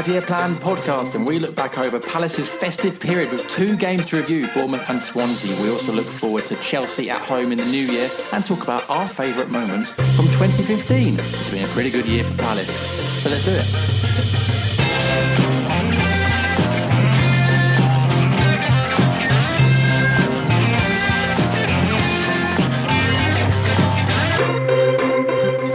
Five year plan podcast, and we look back over Palace's festive period with two games to review Bournemouth and Swansea. We also look forward to Chelsea at home in the new year and talk about our favourite moments from 2015. It's been a pretty good year for Palace. So let's do it.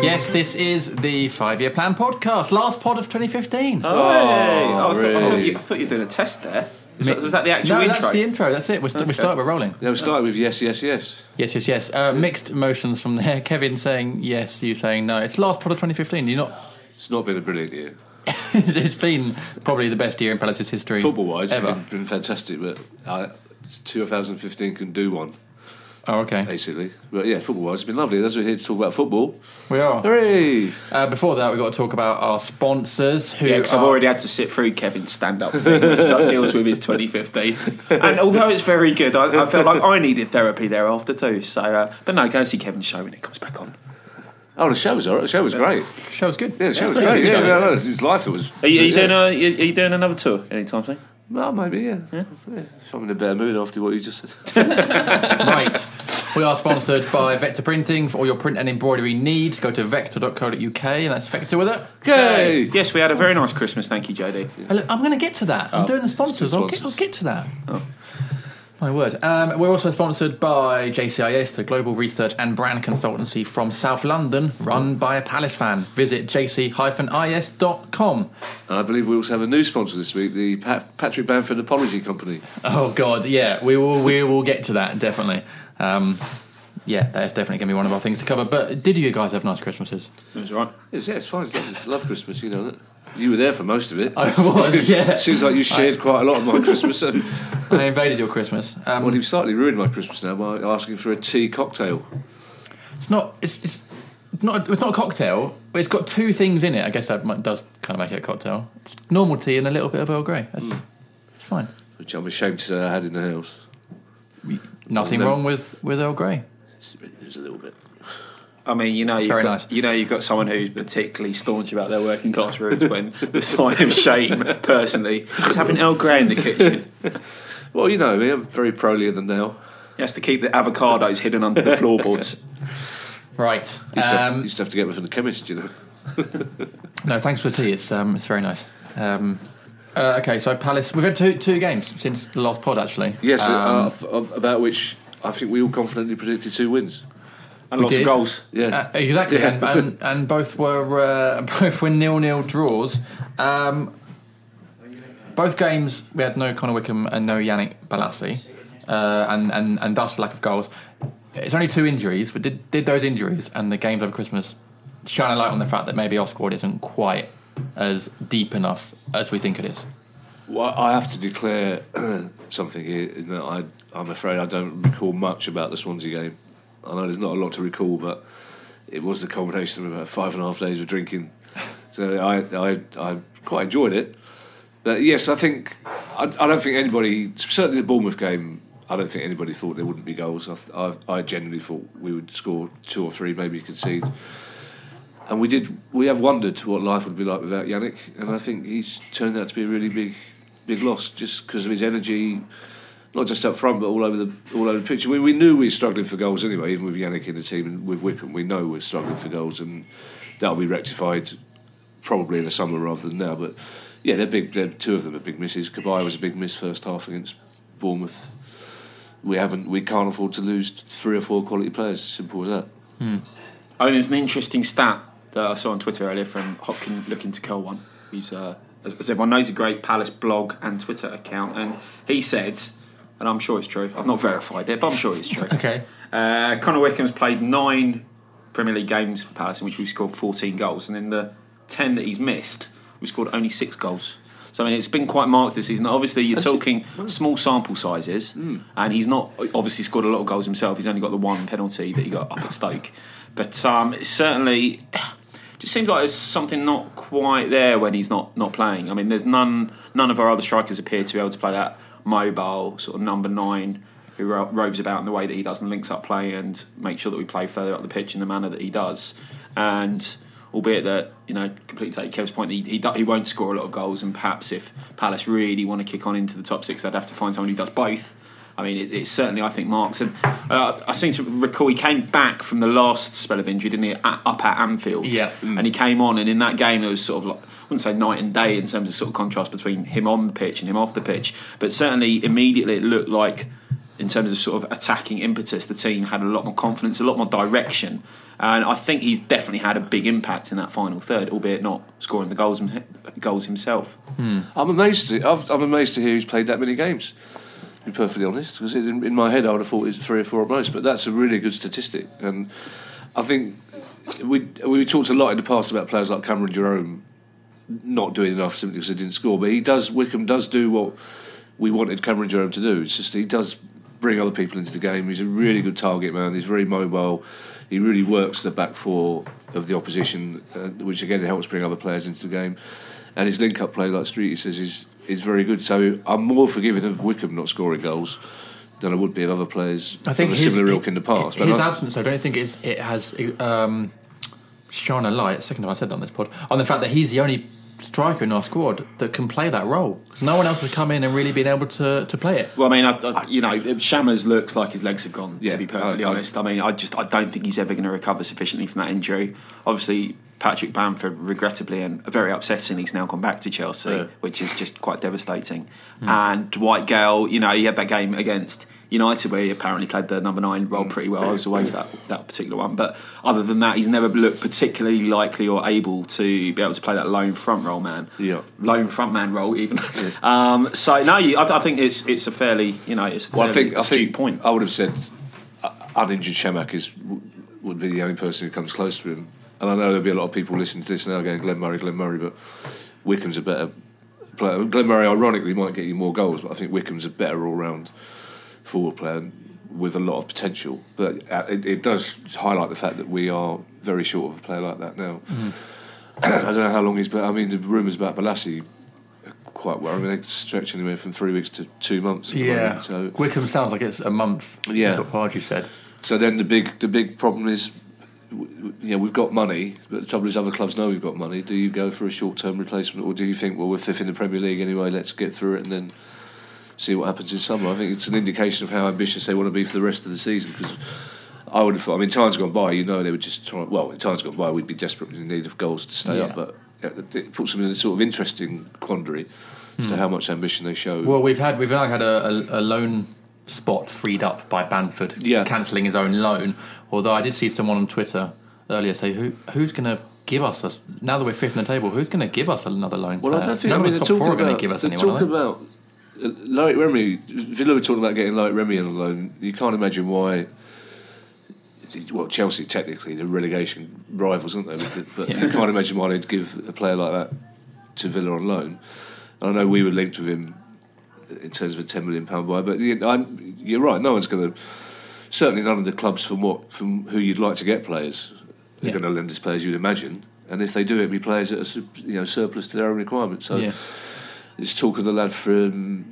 Yes, this is the five year plan podcast, last pod of 2015. Oh, hey. Oh, I, thought, I, thought really? you, I thought you were doing a test there. Was, that, was that the actual no, intro? that's the intro. That's it. We're, st- we start. We're rolling. Yeah, we started with yes, yes, yes. Yes, yes, yes. Uh, mixed emotions from there. Kevin saying yes, you saying no. It's last pod of 2015. You're not. It's not been a brilliant year. it's been probably the best year in Palace's history. Football wise, it's ever. been, been fantastic, but uh, 2015 can do one, Oh, okay. basically. But yeah, football wise, it's been lovely. That's what we're here to talk about football. We are. Hooray! Uh, before that, we've got to talk about our sponsors. Who Yeah, because I've are- already had to sit through Kevin's stand-up thing when he deals with his 2015. And although it's very good, I, I felt like I needed therapy thereafter too. So, uh, but no, go and see Kevin's show when it comes back on. Oh, the show was alright. The show was great. Show was good. Yeah, the show was great. good Yeah, show. yeah, no, it was life. It was. Are you, are you yeah. doing a, are you doing another tour anytime soon? Well, maybe, yeah. yeah. If I'm in a better mood after what you just said. right. We are sponsored by Vector Printing for all your print and embroidery needs. Go to vector.co.uk and that's Vector with it. Okay. Yes, we had a very nice Christmas. Thank you, JD. Oh, I'm going to get to that. I'm doing the sponsors. I'll get, I'll get to that. My word. Um, we're also sponsored by JCIS, the global research and brand consultancy from South London, run by a Palace fan. Visit jc-is.com. And I believe we also have a new sponsor this week, the Pat- Patrick Bamford Apology Company. Oh God, yeah, we will we will get to that definitely. Um, yeah, that's definitely going to be one of our things to cover. But did you guys have nice Christmases? It was right. Yes, yeah, it's fine. It's lovely. Love Christmas, you know that. You were there for most of it. I was, yeah. Seems like you shared quite a lot of my Christmas. So. I invaded your Christmas. Um, Well, you've slightly ruined my Christmas now by asking for a tea cocktail. It's not. It's, it's not. It's not a cocktail. But it's got two things in it. I guess that might, does kind of make it a cocktail. It's normal tea and a little bit of Earl Grey. That's, It's fine. which I'm ashamed to say I had in the house. Nothing No. wrong with with Earl Grey. There's a little bit. I mean, you know, you've very got, nice. you know, you've got someone who's particularly staunch about their working class roots. When the sign of shame, personally, is having Earl Grey in the kitchen. Well, you know me, I'm very prolier than now. He has to keep the avocados hidden under the floorboards. Right. Used, to have to, Um, used to have to get them from the chemist, you know. no, thanks for the tea. It's um, it's very nice. Um, uh, okay, so Palace. We've had two two games since the last pod, actually. Yes, Um, uh, f- uh, about which I think we all confidently predicted two wins. And We lots did. of goals. Yeah. Uh, exactly, Yeah. and, and, and both were uh, both were nil nil draws. Um, both games we had no Connor Wickham and no Yannick Bolasie, uh, and, and and thus lack of goals. It's only two injuries, but did did those injuries and the games over Christmas shine a light on the fact that maybe our squad isn't quite as deep enough as we think it is? Well, I have to declare something here. That I, I'm afraid I don't recall much about the Swansea game. I know there's not a lot to recall, but it was the culmination of about five and a half days of drinking. So I, I, I quite enjoyed it. But yes, I think I, I don't think anybody, certainly the Bournemouth game, I don't think anybody thought there wouldn't be goals. I, I, I genuinely thought we would score two or three, maybe concede. And we did. We have wondered what life would be like without Yannick, and I think he's turned out to be a really big, big loss just because of his energy, not just up front, but all over the all over the pitch. We, we knew we were struggling for goals anyway, even with Yannick in the team and with Wickham. We know we're struggling for goals, and that'll be rectified probably in the summer rather than now. But yeah, they're big. They're, two of them are big misses. Cabaye was a big miss first half against Bournemouth. We haven't. We can't afford to lose three or four quality players. Simple as that. I mean, there's an interesting stat that I saw on Twitter earlier from Hopkin looking to curl one, He's uh, as, as everyone knows, a great Palace blog and Twitter account. And he said, and I'm sure it's true, I've not verified it, but I'm sure it's true. Okay. Uh, Connor Wickham's played nine Premier League games for Palace in which we've scored 14 goals, and in the 10 that he's missed, we've scored only six goals. So I mean, it's been quite marked this season. Obviously, you're talking small sample sizes, and he's not obviously scored a lot of goals himself. He's only got the one penalty that he got up at Stoke, but um, it certainly just seems like there's something not quite there when he's not not playing. I mean, there's none none of our other strikers appear to be able to play that mobile sort of number nine who ro- roves about in the way that he does and links up play and make sure that we play further up the pitch in the manner that he does. And albeit that you know, completely take Kev's point, he, he he won't score a lot of goals, and perhaps if Palace really want to kick on into the top six, they'd have to find someone who does both. I mean, it, it's certainly I think marks, and uh, I seem to recall he came back from the last spell of injury, didn't he? At, up at Anfield, Yeah. and he came on, and in that game it was sort of like wouldn't say night and day in terms of sort of contrast between him on the pitch and him off the pitch, but certainly immediately it looked like in terms of sort of attacking impetus, the team had a lot more confidence, a lot more direction, and I think he's definitely had a big impact in that final third, albeit not scoring the goals goals himself. Hmm. I'm amazed. To, I've, I'm amazed to hear he's played that many games. To be perfectly honest, because in, in my head I would have thought it's three or four at most. But that's a really good statistic, and I think we we talked a lot in the past about players like Cameron Jerome not doing enough simply because they didn't score. But he does. Wickham does do what we wanted Cameron Jerome to do. It's just he does bring other people into the game. He's a really good target man. He's very mobile. He really works the back four of the opposition, uh, which again helps bring other players into the game. And his link-up play, like Streety says, is is very good. So I'm more forgiving of Wickham not scoring goals than I would be of other players I think of a his, similar ilk in the past. His I- absence, I don't think it's, it has um, shone a light. Second time I said that on this pod on the fact that he's the only striker in our squad that can play that role. no one else has come in and really been able to, to play it. Well, I mean, I, I, you know, Shammers looks like his legs have gone. Yeah, to be perfectly I- honest, I mean, I just I don't think he's ever going to recover sufficiently from that injury. Obviously, Patrick Bamford, regrettably and very upsetting, he's now gone back to Chelsea, Yeah. which is just quite devastating. Hmm. And Dwight Gayle, you know, he had that game against United where he apparently played the number nine role pretty well. I was away for that that particular one, but other than that, he's never looked particularly likely or able to be able to play that lone front role man Yeah. lone front man role even. um, so no, you, I, I think it's it's a fairly you know it's a Well, I think I think point. I would have said uh, uninjured Chamakh is would be the only person who comes close to him. And I know there'll be a lot of people listening to this now going Glenn Murray, Glenn Murray, but Wickham's a better player. Glenn Murray, ironically, might get you more goals, but I think Wickham's a better all-round forward player with a lot of potential. But uh, it, it does highlight the fact that we are very short of a player like that now. I don't know how long he's been. I mean, the rumours about Bolasie are quite well. I mean, they stretch anywhere from three weeks to two months. at the Yeah. moment, So Wickham sounds like it's a month. Yeah. That's what Pardew said. So then the big the big problem is, you know, we've got money, but the trouble is other clubs know we've got money. Do you go for a short term replacement, or do you think, well, we're fifth in the Premier League anyway, let's get through it and then see what happens in summer? I think it's an indication of how ambitious they want to be for the rest of the season because. I would have thought. I mean, time's gone by, you know, they were just trying, Well, in times gone by, we'd be desperately in need of goals to stay Yeah. up. But it puts them in a sort of interesting quandary as to hmm. how much ambition they show. Well, we've had we've now had a, a, a loan spot freed up by Bamford, Yeah. cancelling his own loan. Although I did see someone on Twitter earlier say, "Who who's going to give us a, now that we're fifth in the table? Who's going to give us another loan?" Well, I don't think. None I mean, the top four are going about. to give us anyone. they? about Loic Remy. Villa were talking about getting Loic Remy on loan. You can't imagine why. Well, Chelsea technically the relegation rivals, aren't they? But, but you can't imagine why they'd give a player like that to Villa on loan. And I know we were linked with him in terms of a ten million pound buy, but you're right. No one's going to. Certainly, none of the clubs from what from who you'd like to get players are Yeah. going to lend us players. You'd imagine, and if they do, it'd be players that are you know surplus to their own requirements. So Yeah. It's talk of the lad from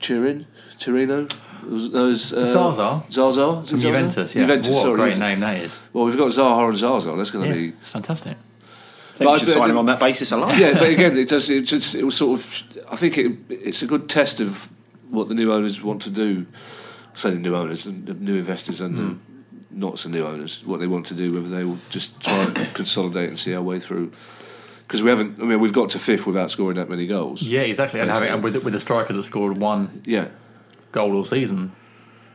Turin, Torino. Was, was, uh, Zaza? Zaza From Zaza? Juventus, yeah. Juventus, what sorry. a great name that is. Well, we've got Zaha and Zaza. That's going Yeah, to be it's fantastic. I think we But should I- sign him on that basis alone. yeah, but again, it does. It, just, it was sort of. I think it, it's a good test of what the new owners want to do. Say the new owners and the new investors and Hmm. the not so new owners, what they want to do, whether they will just try and consolidate and see our way through. Because we haven't, I mean, we've got to fifth without scoring that many goals. Yeah, exactly. And having and with with a striker that scored one Yeah. goal all season.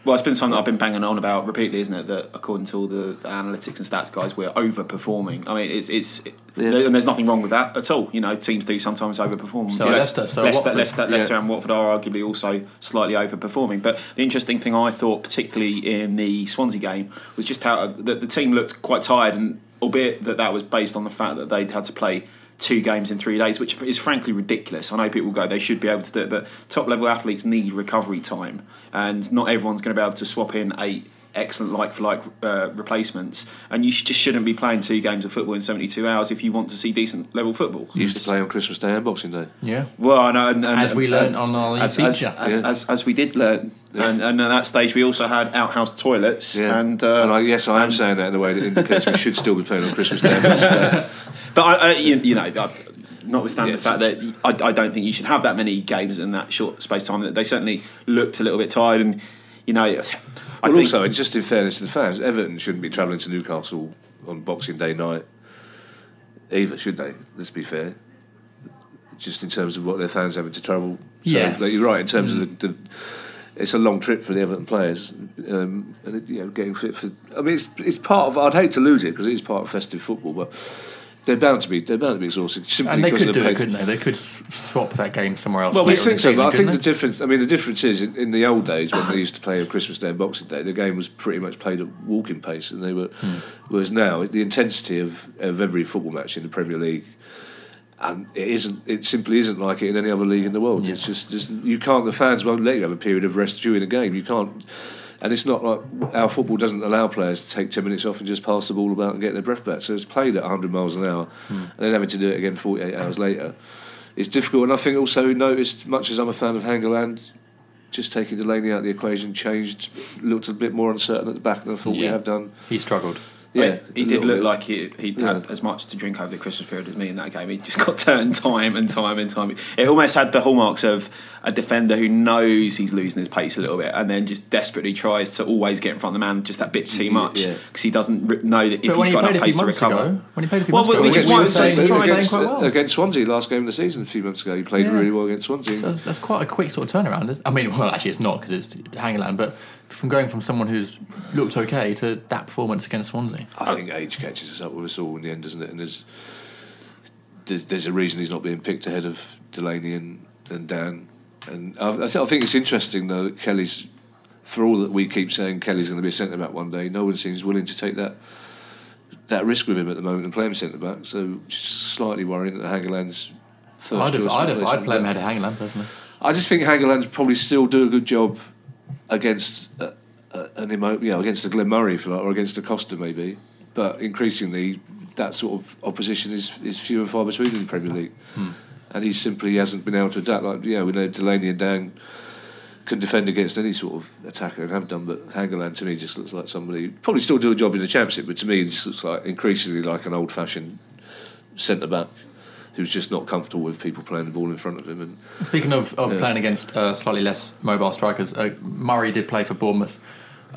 Well, it's been something I've been banging on about repeatedly, isn't it? That according to all the, the analytics and stats guys, we're overperforming. I mean, it's it's Yeah. there- and there's nothing wrong with that at all. You know, teams do sometimes overperform. So You know, Leicester- so Leicester, Watford. Leicester, Leicester Yeah. and Watford are arguably also slightly overperforming. But the interesting thing I thought, particularly in the Swansea game, was just how uh, the, the team looked quite tired, and albeit that that was based on the fact that they'd had to play two games in three days, which is frankly ridiculous. I know people go they should be able to do it, but top level athletes need recovery time, and not everyone's going to be able to swap in eight excellent like for like uh, replacements. And you sh- just shouldn't be playing two games of football in seventy two hours if you want to see decent level football. You used to play on Christmas Day and Boxing Day. Yeah. Well, I know, and, and, As we learned on our as, feature. as, as, Yeah. as, as we did learn, and, and at that stage we also had outhouse toilets, Yeah. and, uh, and I, yes, I am and- saying that in a way that indicates we should still be playing on Christmas Day Day. But I, I, you, you know, I, notwithstanding Yes. the fact that I, I don't think you should have that many games in that short space of time, that they certainly looked a little bit tired, and you know, I Well, think also, just in fairness to the fans, Everton shouldn't be travelling to Newcastle on Boxing Day night either, should they? Let's be fair. Just in terms of what their fans having to travel. So, Yeah. like, you're right in terms of the, the. It's a long trip for the Everton players, um, and it, you know, getting fit for. I mean, it's it's part of. I'd hate to lose it because it is part of festive football, but they're bound to be. They're bound to be exhausted simply And they could of do it, couldn't they? They could swap that game somewhere else. Well, we think so, season, but I think couldn't the difference. I mean, the difference is in, in the old days when they used to play on Christmas Day and Boxing Day, the game was pretty much played at walking pace, and they were. Hmm. Whereas now, the intensity of, of every football match in the Premier League, and it isn't. It simply isn't like it in any other league in the world. It's just, just you can't. The fans won't let you have a period of rest during a game. You can't. And it's not like our football doesn't allow players to take 10 minutes off and just pass the ball about and get their breath back. So it's played at 100 miles an hour Hmm. and then having to do it again 48 hours later. It's difficult. And I think also we noticed, much as I'm a fan of Hangeland, just taking Delaney out of the equation changed, looked a bit more uncertain at the back than I thought we Yeah. have done. He struggled. Yeah, he did look bit. like he he'd had as much to drink over the Christmas period as me in that game. He just got turned time and time and time. It almost had the hallmarks of a defender who knows he's losing his pace a little bit and then just desperately tries to always get in front of the man just that bit too much Yeah. because he doesn't re- know that if But when he's he got played enough pace to recover. ago, when he played a few Well, months ago, which we is why I'm saying saying he was playing quite well. Against Swansea, last game of the season, a few months ago, he played Yeah. really well against Swansea. That's, that's quite a quick sort of turnaround. I mean, well, actually, it's not because it's Hangeland, but from going from someone who's looked okay to that performance against Swansea. I think age catches us up with us all in the end, doesn't it? And there's there's, there's a reason he's not being picked ahead of Delaney and, and Dann. And I, I think it's interesting though that Kelly's, for all that we keep saying Kelly's going to be a centre back one day, no one seems willing to take that that risk with him at the moment and play him centre back. So just slightly worrying that Hangeland's first I'd, have, I'd, have, I'd play him ahead of Hangeland personally. I just think Hangeland's probably still do a good job against uh, uh, an emo- you know, against a Glenn Murray if you like, or against a Costa maybe, but increasingly that sort of opposition is is few and far between in the Premier League, and he simply hasn't been able to adapt. Like yeah, we know Delaney and Dann can defend against any sort of attacker and have done, but Hangeland to me just looks like somebody probably still do a job in the Championship, but to me it just looks like increasingly like an old-fashioned centre back. Who's just not comfortable with people playing the ball in front of him, and Speaking of, of playing against uh, slightly less mobile strikers, uh, Murray did play for Bournemouth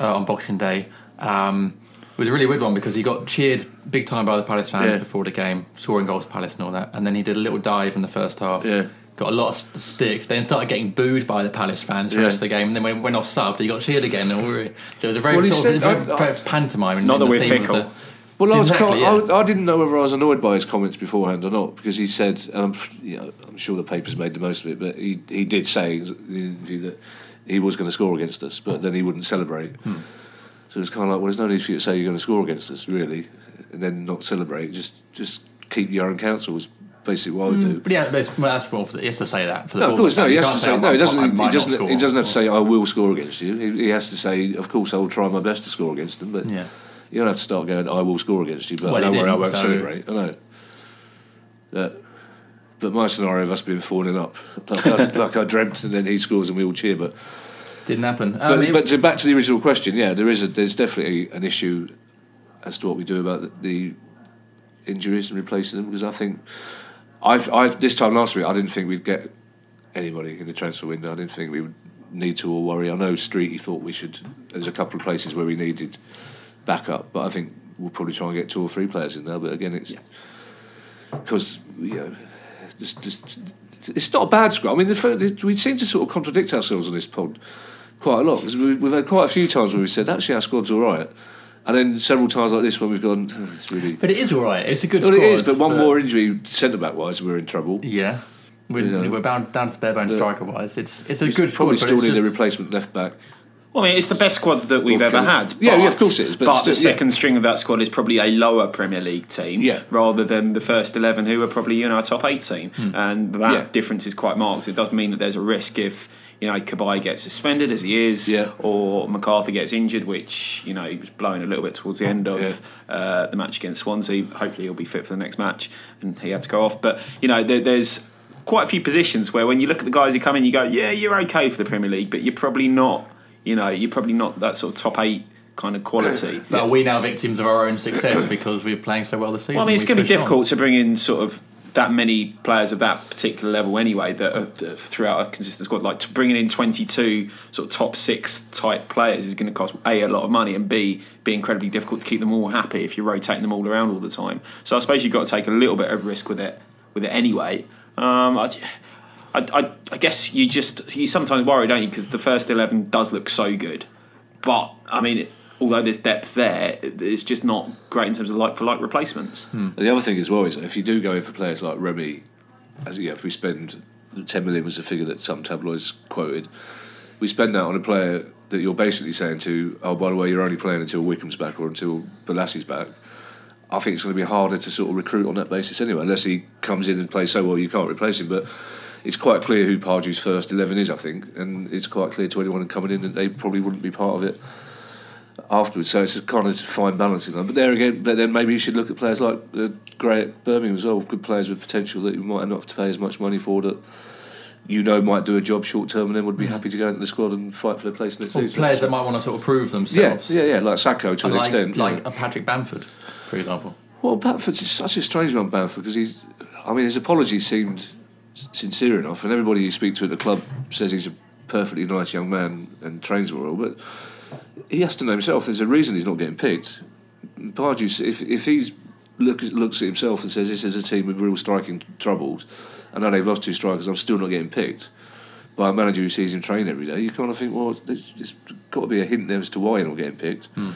uh, on Boxing Day. Um, it was a really weird one because he got cheered big time by the Palace fans Yeah. before the game, scoring goals for Palace and all that. And then he did a little dive in the first half. Yeah. Got a lot of stick, then started getting booed by the Palace fans for the rest of the game, and then when went off subbed, he got cheered again. And we were- so it was a very, Well, he sort of, very, I- very pantomime. Not in that the we're theme of fickle. Well, I, was Exactly, quite- yeah. I, I didn't know whether I was annoyed by his comments beforehand or not because he said, and I'm, you know, I'm sure the papers made the most of it, but he, he did say in the interview that he was going to score against us, but then he wouldn't celebrate. Hmm. So it's kind of like, well, there's no need for you to say you're going to score against us, really, and then not celebrate. Just just keep your own counsel is basically what I would do. But yeah, but well, that's for the, he has to say that for the No, of course, no. He has to can't say no. He doesn't. He doesn't. score. He doesn't have to say I will score against you. He, he has to say, of course, I will try my best to score against them. But Yeah. You don't have to start going, I will score against you. But Well, don't worry, I won't so- celebrate. I know. But, but my scenario of us being four 0 up, like I, like I dreamt, and then he scores and we all cheer. But Didn't happen. but, Um, but to, back to the original question, yeah, there is a there's definitely an issue as to what we do about the, the injuries and replacing them because I think I've I've this time last week I didn't think we'd get anybody in the transfer window. I didn't think we would need to or worry. I know Street. He thought we should. There's a couple of places where we needed backup, but I think we'll probably try and get two or three players in there. But again, it's because you know, just, just it's not a bad squad. I mean, the, we seem to sort of contradict ourselves on this pod quite a lot because we, we've had quite a few times where we said actually our squad's all right, and then several times like this when we've gone, "Oh, it's really. But it is all right. It's a good Well, squad. it is, but one more injury centre back wise, we're in trouble. Yeah. We're, You know. we're bound down to the bare bone striker wise. It's it's a good squad. probably but still need a replacement left back. Well, I mean, it's the best squad that we've ever had. Yeah, yeah, of but- course it is, but But, still- the second string of that squad is probably a lower Premier League team, Yeah. rather than the first eleven, who are probably you know a top eight team, and that Yeah. difference is quite marked. It does mean that there's a risk if you know Cabaye gets suspended as he is, Yeah. or McArthur gets injured, which you know he was blowing a little bit towards the end of Yeah. uh, the match against Swansea. Hopefully, he'll be fit for the next match, and he had to go off. But you know, there, there's quite a few positions where when you look at the guys who come in, you go, yeah, you're okay for the Premier League, but you're probably not. You know, you're probably not that sort of top eight kind of quality. But are we now victims of our own success because we're playing so well this season? Well, I mean, it's going to be pushed on. difficult to bring in sort of that many players of that particular level anyway that are that throughout a consistent squad. Like to bringing in 22 sort of top six type players is going to cost a a lot of money and b be incredibly difficult to keep them all happy if you're rotating them all around all the time. So I suppose you've got to take a little bit of risk with it with it anyway. Um, I, I, I, I guess you just you sometimes worry, don't you? Because the first 11 does look so good, but I mean. It, Although there's depth there, it's just not great in terms of like for like replacements. Hmm. And the other thing as well is if you do go in for players like Remy, as if we spend ten million was a figure that some tabloids quoted, we spend that on a player that you're basically saying to, oh by the way, you're only playing until Wickham's back or until Bolasie's back. I think it's going to be harder to sort of recruit on that basis anyway, unless he comes in and plays so well you can't replace him. But it's quite clear who Pardew's first eleven is, I think, and it's quite clear to anyone coming in that they probably wouldn't be part of it afterwards. So it's a kind of fine balancing line. But there again, but then maybe you should look at players like uh, Gray at Birmingham as well, good players with potential that you might not have to pay as much money for that. You know, might do a job short term and then would be happy to go into the squad and fight for their place next Or season. players So- that might want to sort of prove themselves. yeah, yeah, yeah like Sacco to an like, extent. like yeah. a Patrick Bamford, for example. Well, Bamford's such a strange one, Bamford, because he's. I mean, his apology seemed sincere enough, and everybody you speak to at the club says he's a perfectly nice young man and trains well, but he has to know himself. There's a reason he's not getting picked. Pardew, if if he's look, looks at himself and says this is a team with real striking troubles, I know they've lost two strikers, I'm still not getting picked. By a manager who sees him train every day, you kind of think, well, there's, there's got to be a hint there as to why you're not getting picked. Hmm.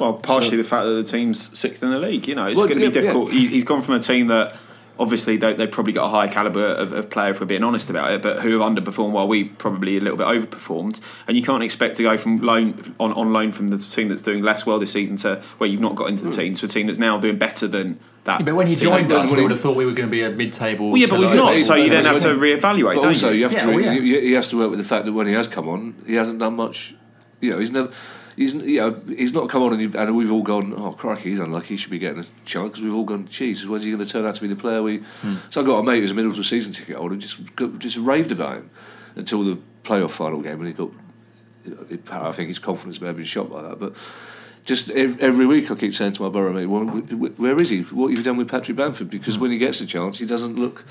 Well, partially the fact that the team's sixth in the league. You know, it's Well, going to be yeah, difficult. yeah. He's, he's gone from a team that obviously they, they've probably got a higher caliber of, of player, if we're being honest about it, but who have underperformed while we probably a little bit overperformed. And you can't expect to go from loan on, on loan from the team that's doing less well this season to where you've not got into the hmm. team to a team that's now doing better than that. Yeah, but when he joined us, we would have thought we were going to be a mid-table. Well, yeah, but we've not. table So you then have to reevaluate, But don't also, you? you have Yeah, to. well, yeah. he, he has to work with the fact that when he has come on, he hasn't done much. You know, he's never. He's you know he's not come on and, and we've all gone oh crikey he's unlucky he should be getting a chance because we've all gone geez when's he going to turn out to be the player we hmm. so I got a mate who's a Middlesbrough season ticket holder and just just raved about him until the playoff final game and he got I think his confidence may have been shot by that but just every week I keep saying to my borough mate well, wh- wh- where is he? What have you done with Patrick Bamford? Because hmm. when he gets a chance he doesn't look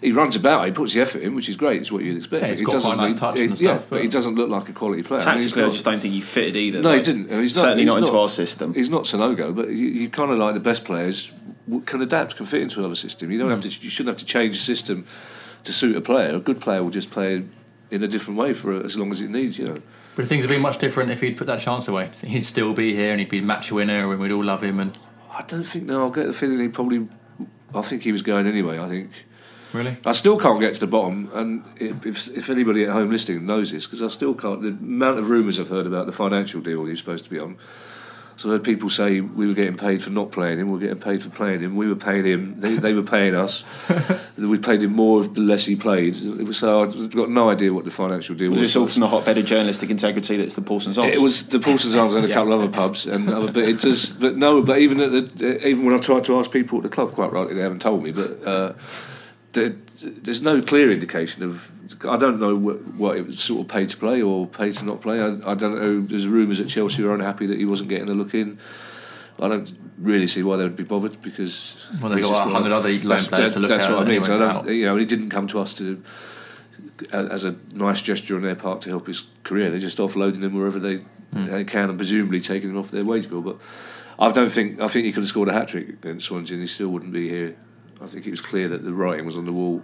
he runs about, he puts the effort in, which is great. It's what you'd expect. Yeah, he's he got doesn't, quite a nice he- touch he- and yeah, stuff, but, but- he doesn't look like a quality player. I mean, Tactically, I just don't think he fitted either. no, he didn't. He's not, Certainly he's not into our system. He's not Sonogo, but you, you kind of like the best players can adapt, can fit into another system. You don't have to. You shouldn't have to change the system to suit a player. A good player will just play in a different way for as long as it needs. You know. But things would be much different if he'd put that chance away. He'd still be here and he'd be match winner and we'd all love him. And I don't think. No, I get the feeling he probably. I think he was going anyway. I think. Really, I still can't get to the bottom, and if, if, anybody at home listening knows this, because I still can't. The amount of rumours I've heard about the financial deal he was supposed to be on. So I heard people say we were getting paid for not playing him, we were getting paid for playing him, we were paying him, they, they were paying us. we paid him more the less he played. It was, so I've got no idea what the financial deal Was was. this all from the hotbed of journalistic integrity that's the Paulson's Arms? It was the Paulson's Arms and a Yeah. couple of other pubs, and other, but it but no, but even at the, even when I've tried to ask people at the club, quite rightly, they haven't told me, but uh, there, there's no clear indication of. I don't know what, what it was sort of pay to play or pay to not play. I, I don't know. There's rumours that Chelsea were unhappy that he wasn't getting a look in. I don't really see why they would be bothered because Well, they've got just 100 other loan players to look that's at what I mean. So I don't, you know, he didn't come to us to as a nice gesture on their part to help his career. They're just offloading him wherever they, hmm. they can, and presumably taking him off their wage bill. But I don't think I think he could have scored a hat trick against Swansea, and he still wouldn't be here. I think it was clear that the writing was on the wall.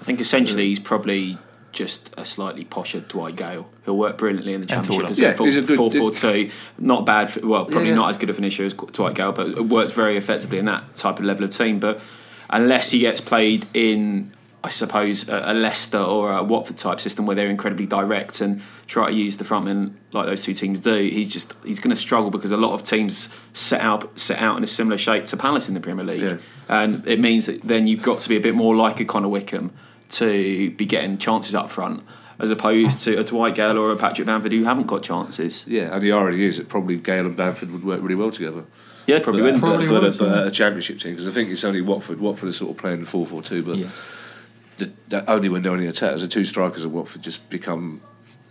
I think essentially he's probably just a slightly posher Dwight Gayle. He'll work brilliantly in the championship as Yeah, a full, he's a good- four four two. Not bad. For, well, probably Yeah, yeah. not as good a finisher as Dwight Gayle, but it worked very effectively in that type of level of team. But unless he gets played in, I suppose, a, a Leicester or a Watford type system where they're incredibly direct and try to use the frontmen like those two teams do, he's just he's going to struggle because a lot of teams set out set out in a similar shape to Palace in the Premier League, Yeah. and it means that then you've got to be a bit more like a Connor Wickham to be getting chances up front. As opposed to a Dwight Gayle or a Patrick Bamford who haven't got chances. Yeah, and he already is. It probably Gayle and Bamford would work really well together. Yeah, probably But, would. Probably but, would, but, yeah. a, a championship team because I think it's only Watford. Watford is sort of playing four four two, but Yeah. The, that only when they're on the attack. The two strikers at Watford just become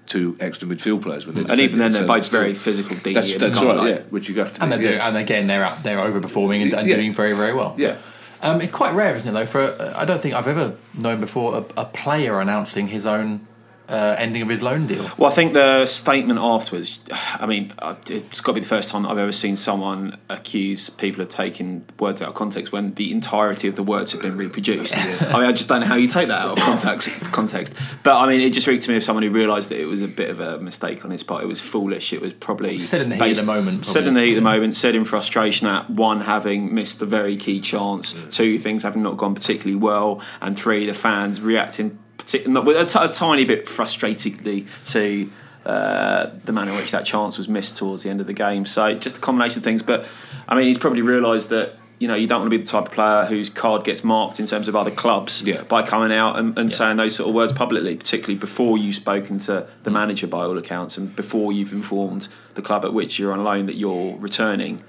two extra midfield players when And even then, they're defending, both so very physical, still- deep. That's, that's kind right, like- yeah. Which you have to And do, they're doing, yeah. and again they're out, they're overperforming and, and Yeah. doing very very well. yeah. Um, it's quite rare, isn't it, though? For I don't think I've ever known before a, a player announcing his own uh, ending of his loan deal. Well, I think the statement afterwards. I mean, uh, it's got to be the first time I've ever seen someone accuse people of taking words out of context when the entirety of the words have been reproduced. I mean, I just don't know how you take that out of context. Context, but I mean, it just reeked to me of someone who realised that it was a bit of a mistake on his part. It was foolish. It was probably Said in the heat of the moment, Said in the heat of the moment. Said in frustration at one having missed the very key chance, two things having not gone particularly well, and three the fans reacting partic- not- with a, t- a tiny bit frustratingly to uh, the manner in which that chance was missed towards the end of the game. So just a combination of things. But I mean, he's probably realised that. You know, you don't want to be the type of player whose card gets marked in terms of other clubs Yeah. by coming out and, and saying those sort of words publicly, particularly before you've spoken to the manager by all accounts and before you've informed the club at which you're on loan that you're returning.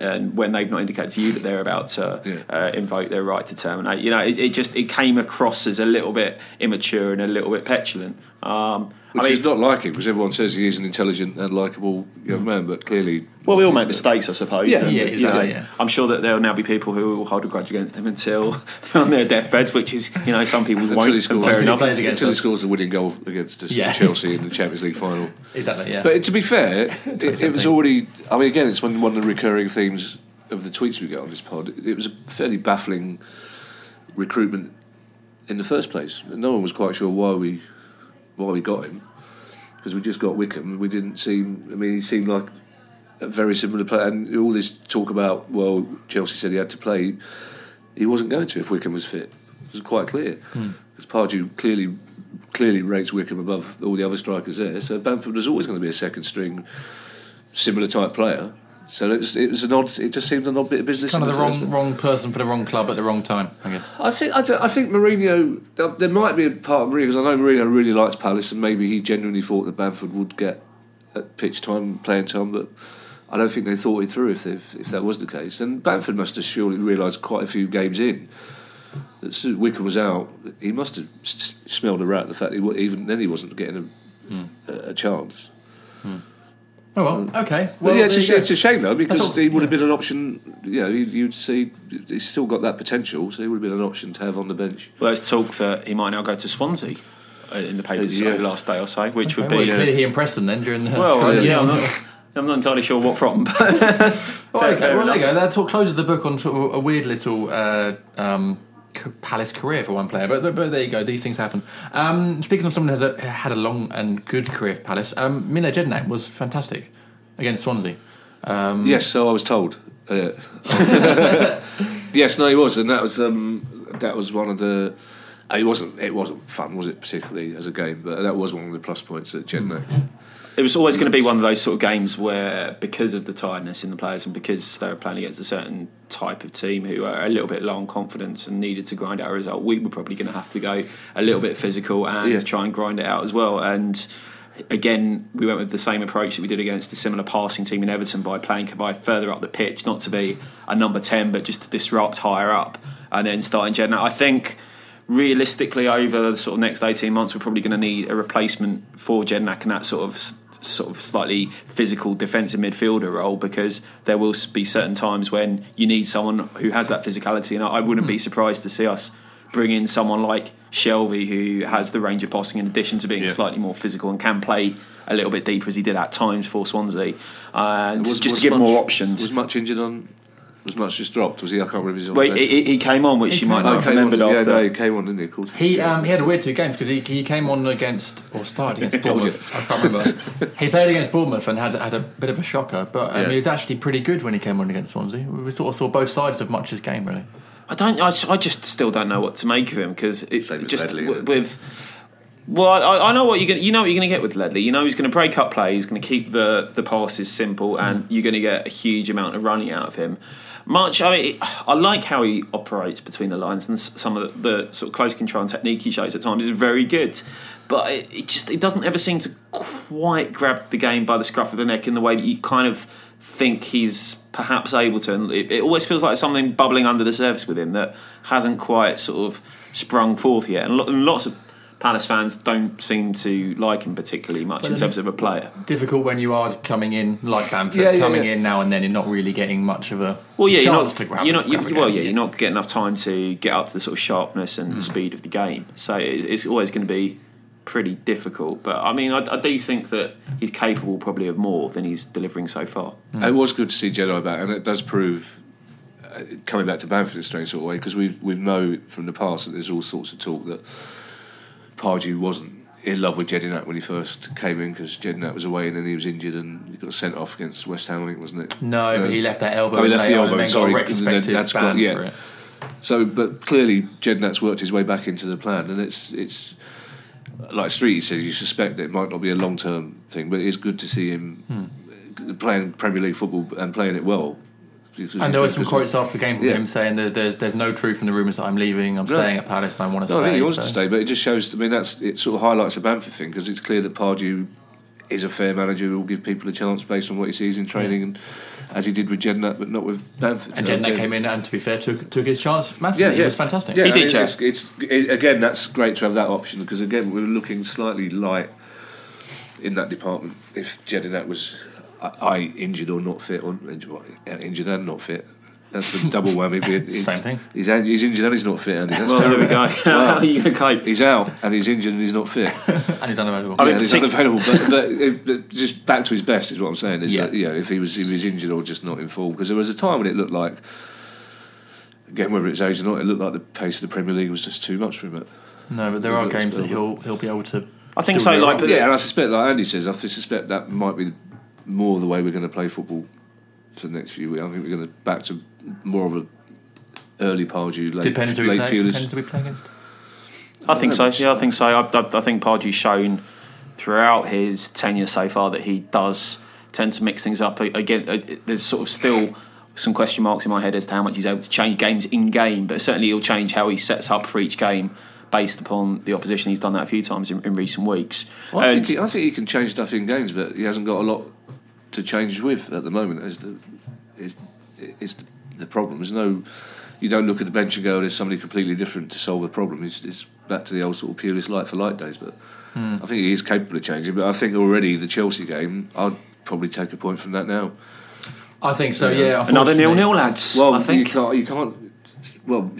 And when they've not indicated to you that they're about to Yeah. uh, invoke their right to terminate, you know, it, it just it came across as a little bit immature and a little bit petulant. Um, Which I mean, is not like him because everyone says he is an intelligent and likable young man, but clearly, Well, we all make mistakes, I suppose. Yeah, and, yeah, you know, yeah. I'm sure that there will now be people who will hold a grudge against him until they're on their deathbeds, which is, you know, some people won't. he scores, fair Until he enough. plays until he scores the winning goal against us, Yeah. Chelsea in the Champions League final. Exactly. Yeah. But to be fair, it, it was already. I mean, again, it's one one of the recurring themes of the tweets we get on this pod. It was a fairly baffling recruitment in the first place. No one was quite sure why we why we got him because we just got Wickham. We didn't seem. I mean, he seemed like a very similar player. And all this talk about well, Chelsea said he had to play. He wasn't going to if Wickham was fit. It was quite clear hmm. because Pardew clearly clearly rates Wickham above all the other strikers there. So Bamford was always going to be a second string, similar type player. So it was, it was an odd. It just seemed an odd bit of business. kind in of the first wrong wrong person for the wrong club at the wrong time, I guess. I think I, I think Mourinho. there- might be a part of Mourinho because I know Mourinho really likes Palace, and maybe he genuinely thought that Bamford would get at pitch time, playing time, but. I don't think they thought it through if, if if that was the case. And Bamford must have surely realised quite a few games in that Wickham was out, he must have s- smelled a rat. The fact that he, even then he wasn't getting a, hmm. a, a chance. Hmm. Oh well, okay. Well, Well, yeah, it's a, sh- it's a shame though because all- he would have yeah. been an option. You know, you'd, you'd see he's still got that potential, so he would have been an option to have on the bench. Well, there's talk that he might now go to Swansea uh, in the papers Yeah. the last day or so, which Okay, would well, be. clearly he impressed them then during the. well, during yeah, I'm not, I'm not entirely sure what from, but Oh, Fair- okay, fair well, there you go. That sort of closes the book on sort of a weird little uh, um, c- Palace career for one player. But, but, there you go. These things happen. Um, speaking of someone who has a, had a long and good career for Palace, um, Mile Jedinak was fantastic against Swansea. Um, Yes, so I was told. Uh, yes, no, he was, and that was um, that was one of the. uh, It wasn't. It wasn't fun, was it? Particularly as a game, but that was one of the plus points at Jedinak. It was always going to be one of those sort of games where, because of the tiredness in the players and because they were playing against a certain type of team who are a little bit low on confidence and needed to grind out a result, we were probably going to have to go a little bit physical and Yeah. try and grind it out as well. And again, we went with the same approach that we did against a similar passing team in Everton by playing Cabaye further up the pitch, not to be a number 10, but just to disrupt higher up and then starting Jedinak. I think realistically over the sort of next 18 months we're probably going to need a replacement for Jedinak and that sort of sort of slightly physical defensive midfielder role because there will be certain times when you need someone who has that physicality and I I wouldn't be hmm. surprised to see us bring in someone like Shelvey who has the range of passing in addition to being Yeah. slightly more physical and can play a little bit deeper as he did at times for Swansea, and Was- just was to give much- more options. Was Mutch injured on? Was Mutch just dropped? Was he? I can't remember. His on Well, the he, he- he came on, which He you might not have he came on, remembered yeah, after. no, he came on, didn't he? Of course. He um, he had a weird two games because he, he came on against or started against Bournemouth. I can't remember. he played against Bournemouth and had had a bit of a shocker, but um, Yeah. he was actually pretty good when he came on against Swansea. We sort of saw both sides of Mutch's game really. I don't. I, I just still don't know what to make of him because it Same just Ledley, w- with. Well, I, I know what you're going. You know what you're going to get with Ledley. You know he's going to break up play. He's going to keep the the passes simple, and you're going to get a huge amount of running out of him. Mutch. I mean, I like how he operates between the lines, and some of the, the sort of close control and technique he shows at times is very good. But it, it just it doesn't ever seem to quite grab the game by the scruff of the neck in the way that you kind of think he's perhaps able to. And it, it always feels like something bubbling under the surface with him that hasn't quite sort of sprung forth yet. And, lo- and lots of Palace fans don't seem to like him particularly much in terms of a player. Difficult when you are coming in like Bamford, Yeah, yeah, coming yeah. in now and then and not really getting much of a Well, yeah, you're not. to grab. you're not. grab You, a well, game. yeah, you're not getting enough time to get up to the sort of sharpness and the speed of the game. So it, it's always going to be pretty difficult. But I mean, I, I do think that he's capable probably of more than he's delivering so far. It was good to see Jedi back, and it does prove uh, coming back to Bamford in a strange sort of way because we've we know from the past that there's all sorts of talk that Pardew wasn't in love with Jedinak when he first came in because Jedinak was away and then he was injured and he got sent off against West Ham, I think, wasn't it? No, Uh, but he left that elbow. Oh, he left the elbow, and then sorry, got 'cause retrospective that's got- yeah. for it. So, but clearly Jedinak's worked his way back into the plan, and it's it's like Street says, you suspect it might not be a long term thing, but it's good to see him Hmm. playing Premier League football and playing it well. Because And there were some quotes after the game from Yeah. him saying that there's there's no truth in the rumours that I'm leaving. I'm No. staying at Palace and I want to No, stay. I think he wants so- to stay, but it just shows. I mean, that's it. Sort of highlights the Bamford thing because it's clear that Pardew is a fair manager who will give people a chance based on what he sees in training, and as he did with Jedinak, but not with Bamford. And So, Jedinak came in and, to be fair, took took his chance massively. Yeah, It was fantastic. Yeah, He did, and. It's, it's it, again that's great to have that option because again we're looking slightly light in that department. If Jedinak was I, I injured or not fit, or injured, uh, and not fit, that's the double whammy. He- Same thing. He's, he's injured and he's not fit. Andy. That's Well, there we terrible. go. How are you going to cope? He's out and he's injured and he's not fit. And he's unavailable. I mean, yeah, and he's partic- unavailable. But, but if, that- just back to his best is what I'm saying. Is Yeah. that, yeah, if he was if he was injured or just not in full, because there was a time when it looked like. Again, whether it's age or not, it looked like the pace of the Premier League was just too much for him. But no, but there are games that he'll he'll be able to. I think so. Like, but yeah, and I suspect, like Andy says, I suspect that might be more the way we're going to play football for the next few weeks. I think we're going to back to more of a early Pardew, late, Depends who we late play. Pulis. Depends who we play against. I think so. Yeah, I think so. I, I, I think Pardew's shown throughout his tenure so far that he does tend to mix things up. Again, uh, there's sort of still some question marks in my head as to how much he's able to change games in game, but certainly he'll change how he sets up for each game based upon the opposition. He's done that a few times in, in recent weeks. Well, I, think he, I think he can change stuff in games, but he hasn't got a lot to change with at the moment. Is the is, is the, the problem? There's no. You don't look at the bench and go, "There's somebody completely different to solve the problem." It's, it's back to the old sort of purist light for light days. But Hmm. I think he is capable of changing. But I think already the Chelsea game, I'd probably take a point from that now. I think so. Yeah. Another nil nil, lads. Well, I think. you can't. You can't. Well,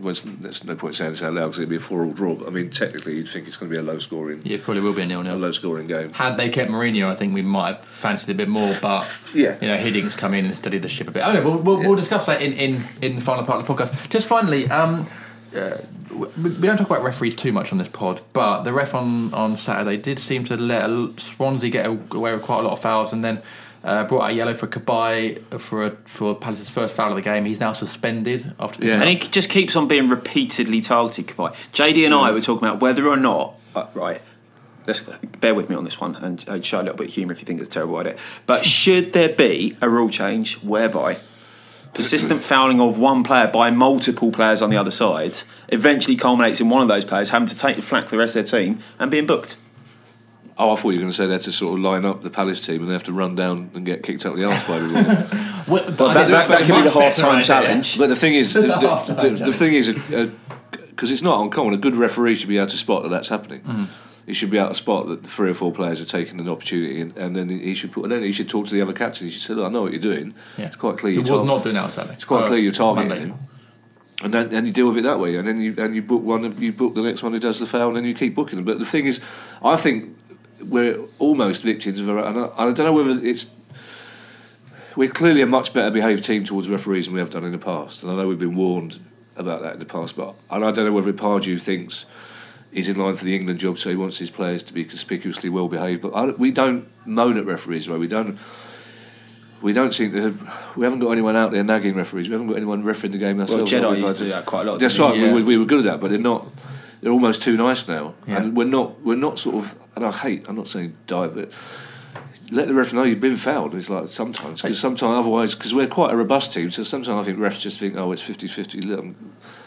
well, there's no point saying this out loud because it'd be a four-all draw. But I mean, technically, you'd think it's going to be a low-scoring, Yeah, it probably will be a nil a low-scoring game. Had they kept Mourinho, I think we might have fancied a bit more. But Yeah. you know, Hiddink's come in and steady the ship a bit. Oh no, we'll, we'll, we'll discuss that in, in, in the final part of the podcast. Just finally, um, uh, we, we don't talk about referees too much on this pod, but the ref on, on Saturday did seem to let a- Swansea get away with quite a lot of fouls, and then. Uh, brought out a yellow for Cabaye for a, for Palace's first foul of the game. He's now suspended after picking Yeah. And he just keeps on being repeatedly targeted Cabaye. JD and I were talking about whether or not uh, right. Let's bear with me on this one and uh, show a little bit of humour if you think it's a terrible idea. But should there be a rule change whereby persistent fouling of one player by multiple players on the other side eventually culminates in one of those players having to take the flak for the rest of their team and being booked? Oh, I thought you were going to say they had to sort of line up the Palace team and they have to run down and get kicked up the arse by everyone. Well, But that, that, that could be the half time challenge. but the thing is, the, the, Half-time the, the thing is, because it's not uncommon. A good referee should be able to spot that that's happening. Mm. He should be able to spot that the three or four players are taking an opportunity, and, and then he should put. And then he should talk to the other captain. He should say, "Look, I know what you're doing. Yeah. It's quite clear. He you're was tar- not doing that on Saturday. It's quite Oh, clear you're targeting Monday. him. and then and you deal with it that way, and then you and you book one, you book the next one who does the foul, and then you keep booking them. But the thing is, I think we're almost victims of, a, and I, I don't know whether it's. We're clearly a much better behaved team towards referees than we have done in the past, and I know we've been warned about that in the past. But and I don't know whether Pardew thinks he's in line for the England job, so he wants his players to be conspicuously well behaved. But I, we don't moan at referees, right? We don't. We don't seem to. We haven't got anyone out there nagging referees. We haven't got anyone refereeing the game Well, ourselves. Jedi We've used to do that quite a lot. That's right. he? We, we, we were good at that, but they're not. They're almost too nice now, Yeah. and we're not. We're not sort of. And I hate. I'm not saying dive it. Let the ref know you've been fouled. It's like sometimes because sometimes otherwise because we're quite a robust team. So sometimes I think refs just think oh it's 50-50. Look,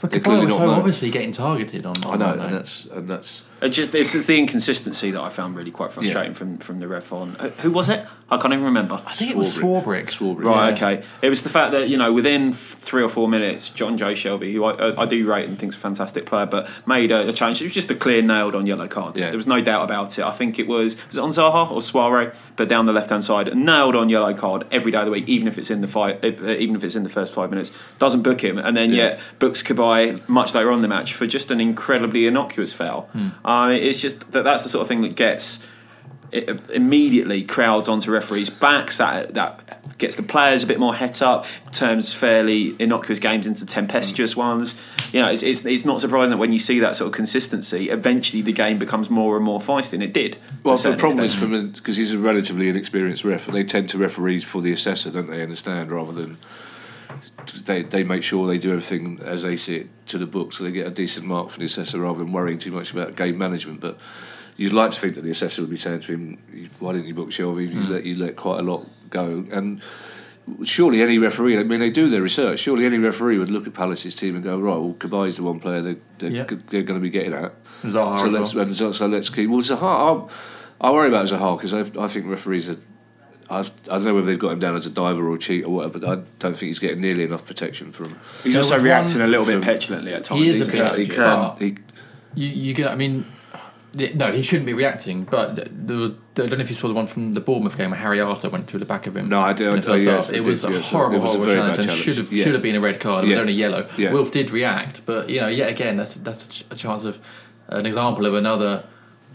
But they're was so know. obviously getting targeted on. I know, and that's and that's. It just it's just the inconsistency that I found really quite frustrating from from the ref on. Who- Who was it? I can't even remember. I think it was Swarbrick. Swarbrick. Swarbrick. Right, Yeah. okay. It was the fact that you know within three or four minutes, Jonjo Shelvey, who I, I, I do rate and think's a fantastic player, but made a, a challenge. It was just a clear nailed on yellow card. Yeah. There was no doubt about it. I think it was was it on Zaha or Souaré, but down the left hand side, a nailed on yellow card every day of the week, even if it's in the five, uh, uh, even if it's in the first five minutes. Doesn't book him, and then Yeah. yet books Cabaye much later on in the match for just an incredibly innocuous foul. Hmm. Uh, it's just that that's the sort of thing that gets it immediately crowds onto referees' backs. That that gets the players a bit more het up. Turns fairly innocuous games into tempestuous ones. You know, it's, it's it's not surprising that when you see that sort of consistency, eventually the game becomes more and more feisty, and it did. Well, the problem is extent. from because he's a relatively inexperienced ref, and they tend to referee for the assessor, don't they? Understand rather than they they make sure they do everything as they see it to the book, so they get a decent mark from the assessor rather than worrying too much about game management. But you'd like to think that the assessor would be saying to him, "Why didn't you book Shelvey? You hmm. let you let quite a lot go." And surely any referee, I mean, they do their research. Surely any referee would look at Palace's team and go, "Right, well, Cabaye's the one player they, they're, Yeah. they're going to be getting at." Zaha so let's well. so, so let's keep. Well, Zaha, I, I worry about Zaha because I, I think referees are. I've, don't know whether they've got him down as a diver or a cheat or whatever, but I don't think he's getting nearly enough protection from. he's There also reacting one a little bit from- petulantly at times. He is He's a bit- challenging. He can. He, You, you get. I mean, no, he shouldn't be reacting. But the, the, I don't know if you saw the one from the Bournemouth game where Harry Arter went through the back of him. No, I did- in the I- first yes, half. I It did, was a yes. horrible, It was a horrible very challenge, and challenge. should have Yeah. should have been a red card. It was only yellow. Yeah. Wilf did react, but you know, yet again, that's that's a a chance of an example of another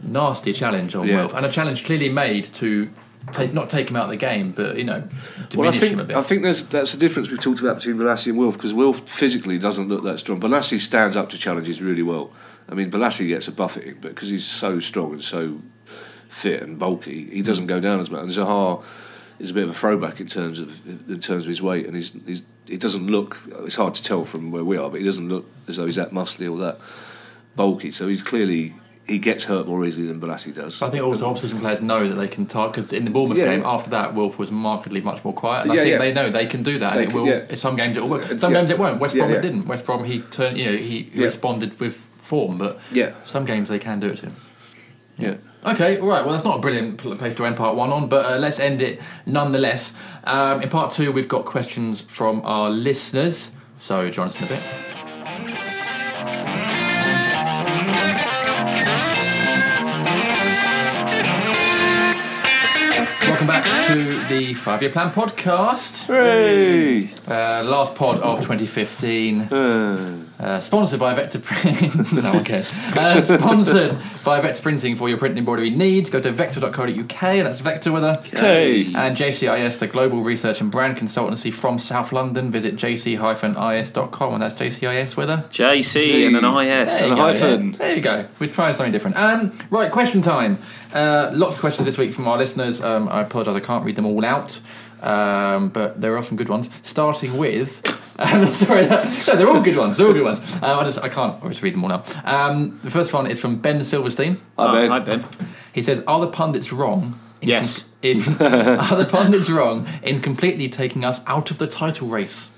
nasty challenge on Yeah. Wilf, and a challenge clearly made to. Take, not take him out of the game, but you know, diminish well, I think him a bit. I think there's that's the difference we've talked about between Bolasie and Wilf because Wilf physically doesn't look that strong. Bolasie stands up to challenges really well. I mean, Bolasie gets a buffeting, but because he's so strong and so fit and bulky, he doesn't go down as much. And Zaha is a bit of a throwback in terms of in terms of his weight, and he's, he's he doesn't look. It's hard to tell from where we are, but he doesn't look as though he's that muscly or that bulky. So he's clearly he gets hurt more easily than Bolasie does. I think also opposition players know that they can target because in the Bournemouth Yeah. game after that, Wolf was markedly much more quiet. And I Yeah, think yeah. they know they can do that. They and it will. Some games it will work. Some games it won't. West Brom it didn't. West Brom he turned. You know he responded with form, but Yeah. some games they can do it too. yeah. Okay, all right. Well, that's not a brilliant place to end part one on, but uh, let's end it nonetheless. Um, in part two, we've got questions from our listeners. So join us in a bit. Welcome back to the Five Year Plan podcast. Hey. Uh, last pod of 2015. Uh, sponsored by Vector Print. no one cares. Uh, sponsored by Vector Printing for your print and embroidery needs. Go to vector.co.uk, and that's Vector with a K. And JCIS, the global research and brand consultancy from South London. Visit jc-is.com, and that's JCIS with a. JC and an IS. There you And a go, hyphen. yeah. There you go. We're trying something different. Um, right, question time. Uh, lots of questions this week from our listeners. Um, I apologise, I can't read them all out. Um, but there are some good ones. Starting with, sorry, no, they're all good ones. They're all good ones. Um, I just I can't obviously read them all now. Um, the first one is from Ben Silverstein. Hi, Oh, Ben. hi, Ben. He says, "Are the pundits wrong?" In Yes. in, are the pundits wrong in completely taking us out of the title race?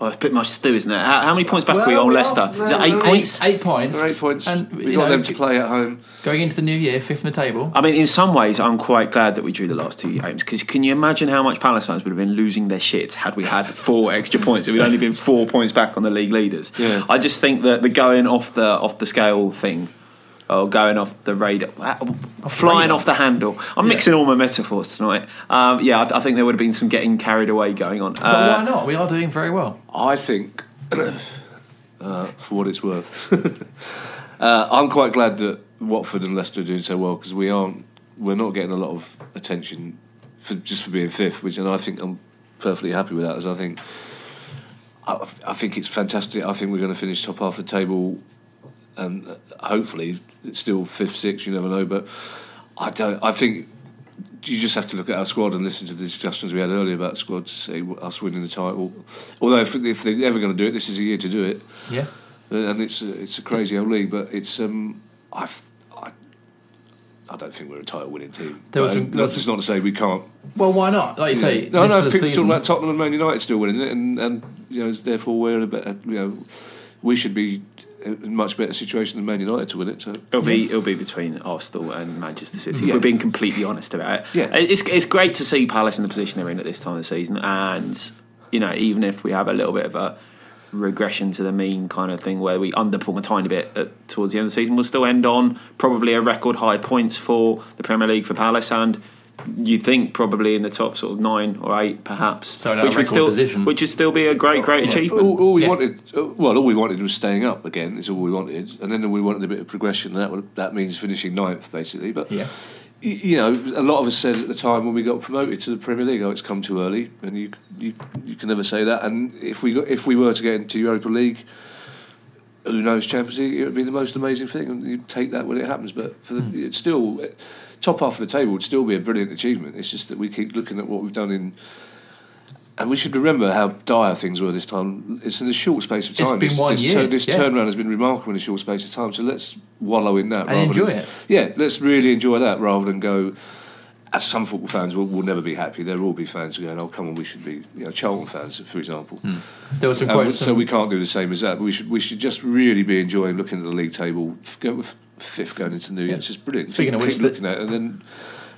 Oh, it's a bit much to do, isn't it? How, how many points back are we Well, on we are- Leicester? Is it no, eight points? Eight points. They're eight points. And we you got know, them to play at home. Going into the new year, fifth in the table. I mean, in some ways, I'm quite glad that we drew the last two games because can you imagine how much Palace fans would have been losing their shit had we had four extra points? If we'd only been four points back on the league leaders. Yeah. I just think that the going off the off the scale thing, or going off the radar, flying radar. off the handle. I'm Yeah. mixing all my metaphors tonight. Um, yeah, I, I think there would have been some getting carried away going on. But Uh, why not? We are doing very well. I think uh, for what it's worth. uh, I'm quite glad that Watford and Leicester are doing so well because we aren't, we're not getting a lot of attention for just for being fifth, which and I think I'm perfectly happy with that. As I think, I, I think it's fantastic. I think we're going to finish top half of the table, and uh, hopefully it's still fifth, sixth. You never know, but I don't. I think you just have to look at our squad and listen to the discussions we had earlier about squad to see us winning the title. Although if, if they're ever going to do it, this is a year to do it, Yeah. and it's a, it's a crazy old league. But it's um, I've, I I don't think we're a title winning team. There was some- that's not to say we can't. Well, why not? Like you say, no, this no. is I think all about Tottenham and Man United still winning it, and and you know therefore we're in a better you know we should be much better situation than Man United to win it. So It'll be it'll be between Arsenal and Manchester City. Yeah. If we're being completely honest about it. Yeah. It's it's great to see Palace in the position they're in at this time of the season, and you know even if we have a little bit of a regression to the mean kind of thing where we underperform a tiny bit at, towards the end of the season, we'll still end on probably a record high points for the Premier League for Palace and. You'd think probably in the top sort of nine or eight, perhaps, So which would still, position. which would still be a great, great achievement. All, all we Yeah. wanted, uh, well, all we wanted was staying up again. Is all we wanted, and then we wanted a bit of progression. And that would, that means finishing ninth, basically. But Yeah. you know, a lot of us said at the time when we got promoted to the Premier League, "Oh, it's come too early," and you you, you can never say that. And if we got, if we were to get into Europa League, who knows Champions League? It would be the most amazing thing, and you take that when it happens. But for the, it's still top half of the table would still be a brilliant achievement. It's just that we keep looking at what we've done in. And we should remember how dire things were this time. It's in a short space of It's time. been this, one this, year, this yeah. turnaround has been remarkable in a short space of time. So let's wallow in that And rather enjoy than, it. Yeah, let's really enjoy that rather than go. As some football fans will, will never be happy. There will all be fans going, "Oh, come on, we should be." You know, Charlton fans, for example. There was some Um, quotes. so we can't do the same as that. But we should we should just really be enjoying looking at the league table. Go with fifth going into New Year. It's just brilliant. Speaking keep, of which, keep the- looking at it, and then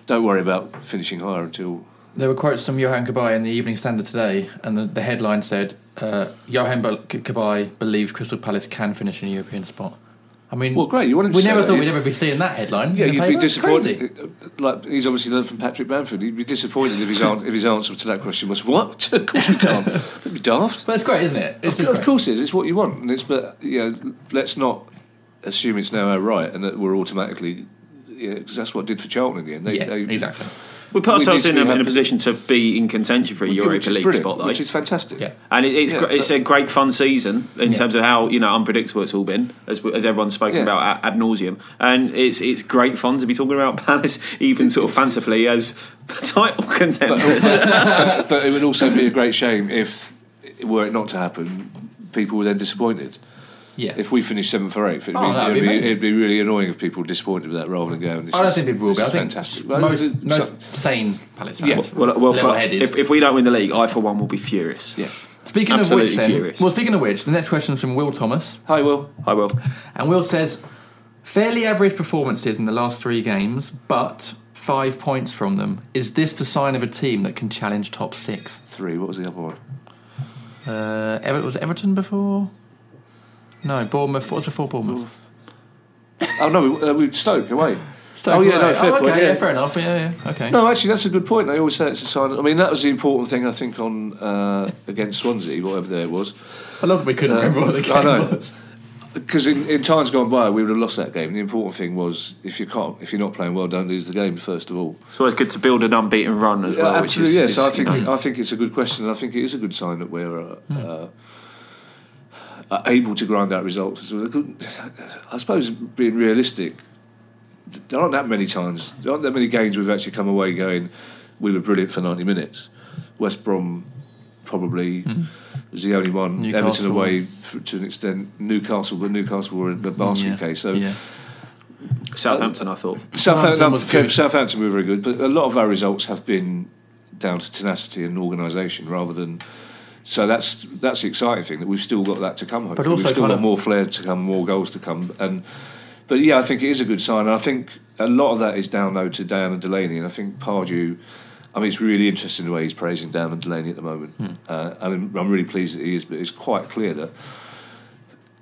don't worry about finishing higher until. There were quotes from Johan Cabaye in the Evening Standard today, and the, the headline said, uh, "Johan Cabaye believes Crystal Palace can finish in a European spot." I mean, Well, great. You wanted to we never thought You- we'd ever be seeing that headline. Yeah, you'd be disappointed. Crazy. Uh, like he's obviously learned from Patrick Bamford. He'd be disappointed if his, an- if his answer to that question was "What? of course we can't." That'd be daft. But it's great, isn't it? It's Of, of course it is. It's what you want, and it's but you know, let's not assume it's now our right and that we're automatically. Yeah, Because that's what it did for Charlton in the end. They, Yeah, they, exactly. We put ourselves in a, in a position to be in contention for a which Europa is League spot, though. which is fantastic. Yeah. And it, it's Yeah, gr- it's a great fun season in Yeah. terms of how you know unpredictable it's all been, as, as everyone's spoken Yeah. about ad, ad nauseum. And it's it's great fun to be talking about Palace, even sort of fancifully as title contenders. but, but it would also be a great shame if, were it not to happen, people were then disappointed. Yeah. If we finish seventh or eighth, it'd, Oh, be, it'd, be be, it'd be really annoying if people were disappointed with that rather than going. This I don't is- think people will be. I think fantastic. most, Well, most so- sane Palace Yeah. fans. well, well for, if, if we don't win the league, I for one will be furious. yeah. Speaking Absolutely of which, then, furious. well, speaking of which, the next question is from Will Thomas, Hi, Will. Hi, will. and Will says, fairly average performances in the last three games, but five points from them. Is this the sign of a team that can challenge top six? Three. What was the other one? Uh, Ever- was it Everton before? No, Bournemouth. What was before Bournemouth? Oh no, we, uh, we Stoke away. Stoke oh yeah, away. no, fair oh, okay, point. yeah. Yeah. fair enough. Yeah, yeah, okay. No, actually, that's a good point. They always say it's a sign. I mean, that was the important thing I think on uh, against Swansea, whatever day it was. I love that we couldn't remember what the game I know. was. Because in, in times gone by, we would have lost that game. The important thing was if you can't, if you're not playing well, don't lose the game first of all. It's always good to build an unbeaten run as well. Yeah, which absolutely, is, yes. I think you know, I think it's a good question. and I think it is a good sign that we're uh, uh, are Uh, able to grind out results. So the I suppose being realistic, there aren't that many times, there aren't that many games we've actually come away going, we were brilliant for ninety minutes. West Brom probably mm-hmm. was the only one. Newcastle. Everton away f to an extent. Newcastle, but Newcastle were in the basket yeah. case. So yeah. Southampton, I thought. Southampton, Southampton was good. Southampton were very good, but a lot of our results have been down to tenacity and organisation rather than. So that's that's the exciting thing that we've still got that to come. Hopefully. also we've still kind got of- more flair to come, more goals to come, and but yeah, I think it is a good sign. And I think a lot of that is down though to Dann and Delaney, and I think Pardew. I mean, it's really interesting the way he's praising Dann and Delaney at the moment, Hmm. uh, and I'm really pleased that he is. But it's quite clear that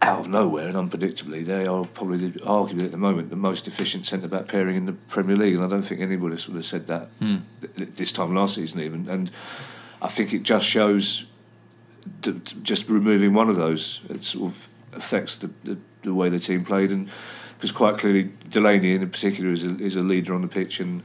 out of nowhere and unpredictably, they are probably arguably at the moment the most efficient centre back pairing in the Premier League, and I don't think anybody would have said that th- this time last season even. And I think it just shows that just removing one of those, it's sort of affects the, the, the way the team played, and because quite clearly Delaney in particular is a, is a leader on the pitch, and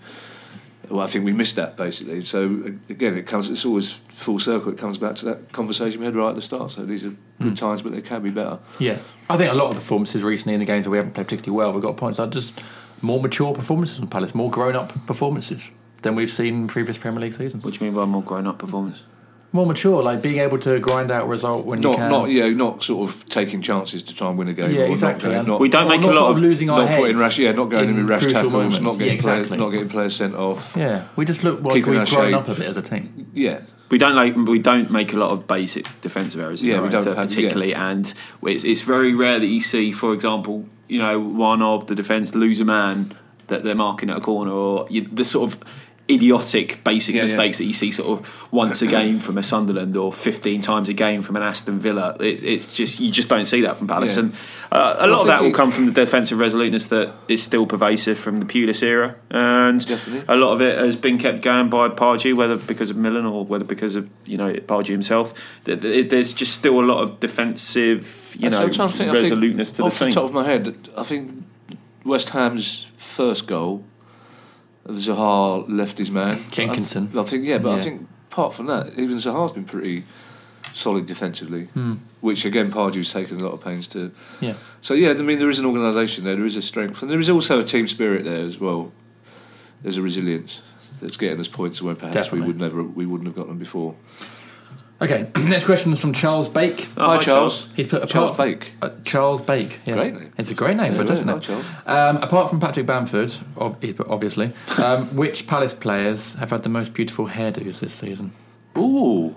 well, I think we missed that basically. So again, it comes. It's always full circle. It comes back to that conversation we had right at the start. So these are good hmm. times, but they can be better. Yeah, I think a lot of performances recently in the games that we haven't played particularly well, we've got points are just more mature performances from Palace, more grown-up performances than we've seen in previous Premier League seasons. What do you mean by more grown-up performance? More mature, like being able to grind out a result when you Not can. not yeah, not sort of taking chances to try and win a game. Yeah, or exactly. Not, going, not, We don't not- make a lot sort of- losing our not heads. putting rash, yeah, not going in with rash crucial tackles, moments. not getting yeah, players, exactly. not getting players sent off. Yeah, we just look like we've our grown shape. up a bit as a team. Yeah, We don't like we don't make a lot of basic defensive errors. In Yeah, we don't effort, have- particularly, and it's, it's very rare that you see, for example, you know, one of the defence lose a man that they're marking at a corner, or you, the sort of idiotic basic Yeah, yeah. mistakes that you see sort of once a game from a Sunderland or 15 times a game from an Aston Villa. It, it's just you just don't see that from Palace, Yeah. and uh, a Well, lot of that will come from the defensive resoluteness that is still pervasive from the Pulis era, and Definitely. a lot of it has been kept going by Pardew, whether because of Millen or whether because of you know Pardew himself. Th- th- There's just still a lot of defensive, you know, sometimes think- resoluteness to the off the team. top of my head, I think West Ham's first goal, Zaha left his man. Jenkinson. I, I think yeah, but I think apart from that, even Zaha's been pretty solid defensively, Hmm. which again Pardew's taken a lot of pains to. Yeah, So yeah, I mean there is an organisation there, there is a strength, and there is also a team spirit there as well. There's a resilience that's getting us points where perhaps Definitely. we would never we wouldn't have got them before. Okay, next question is from Charles Bake. Oh, Hi hi, Charles. He's put Charles apart from- Bake. Uh, Charles Bake. Yeah. Great name. It's a great name for it, doesn't it? Um, apart from Patrick Bamford, obviously, um, which Palace players have had the most beautiful hairdos this season? Ooh,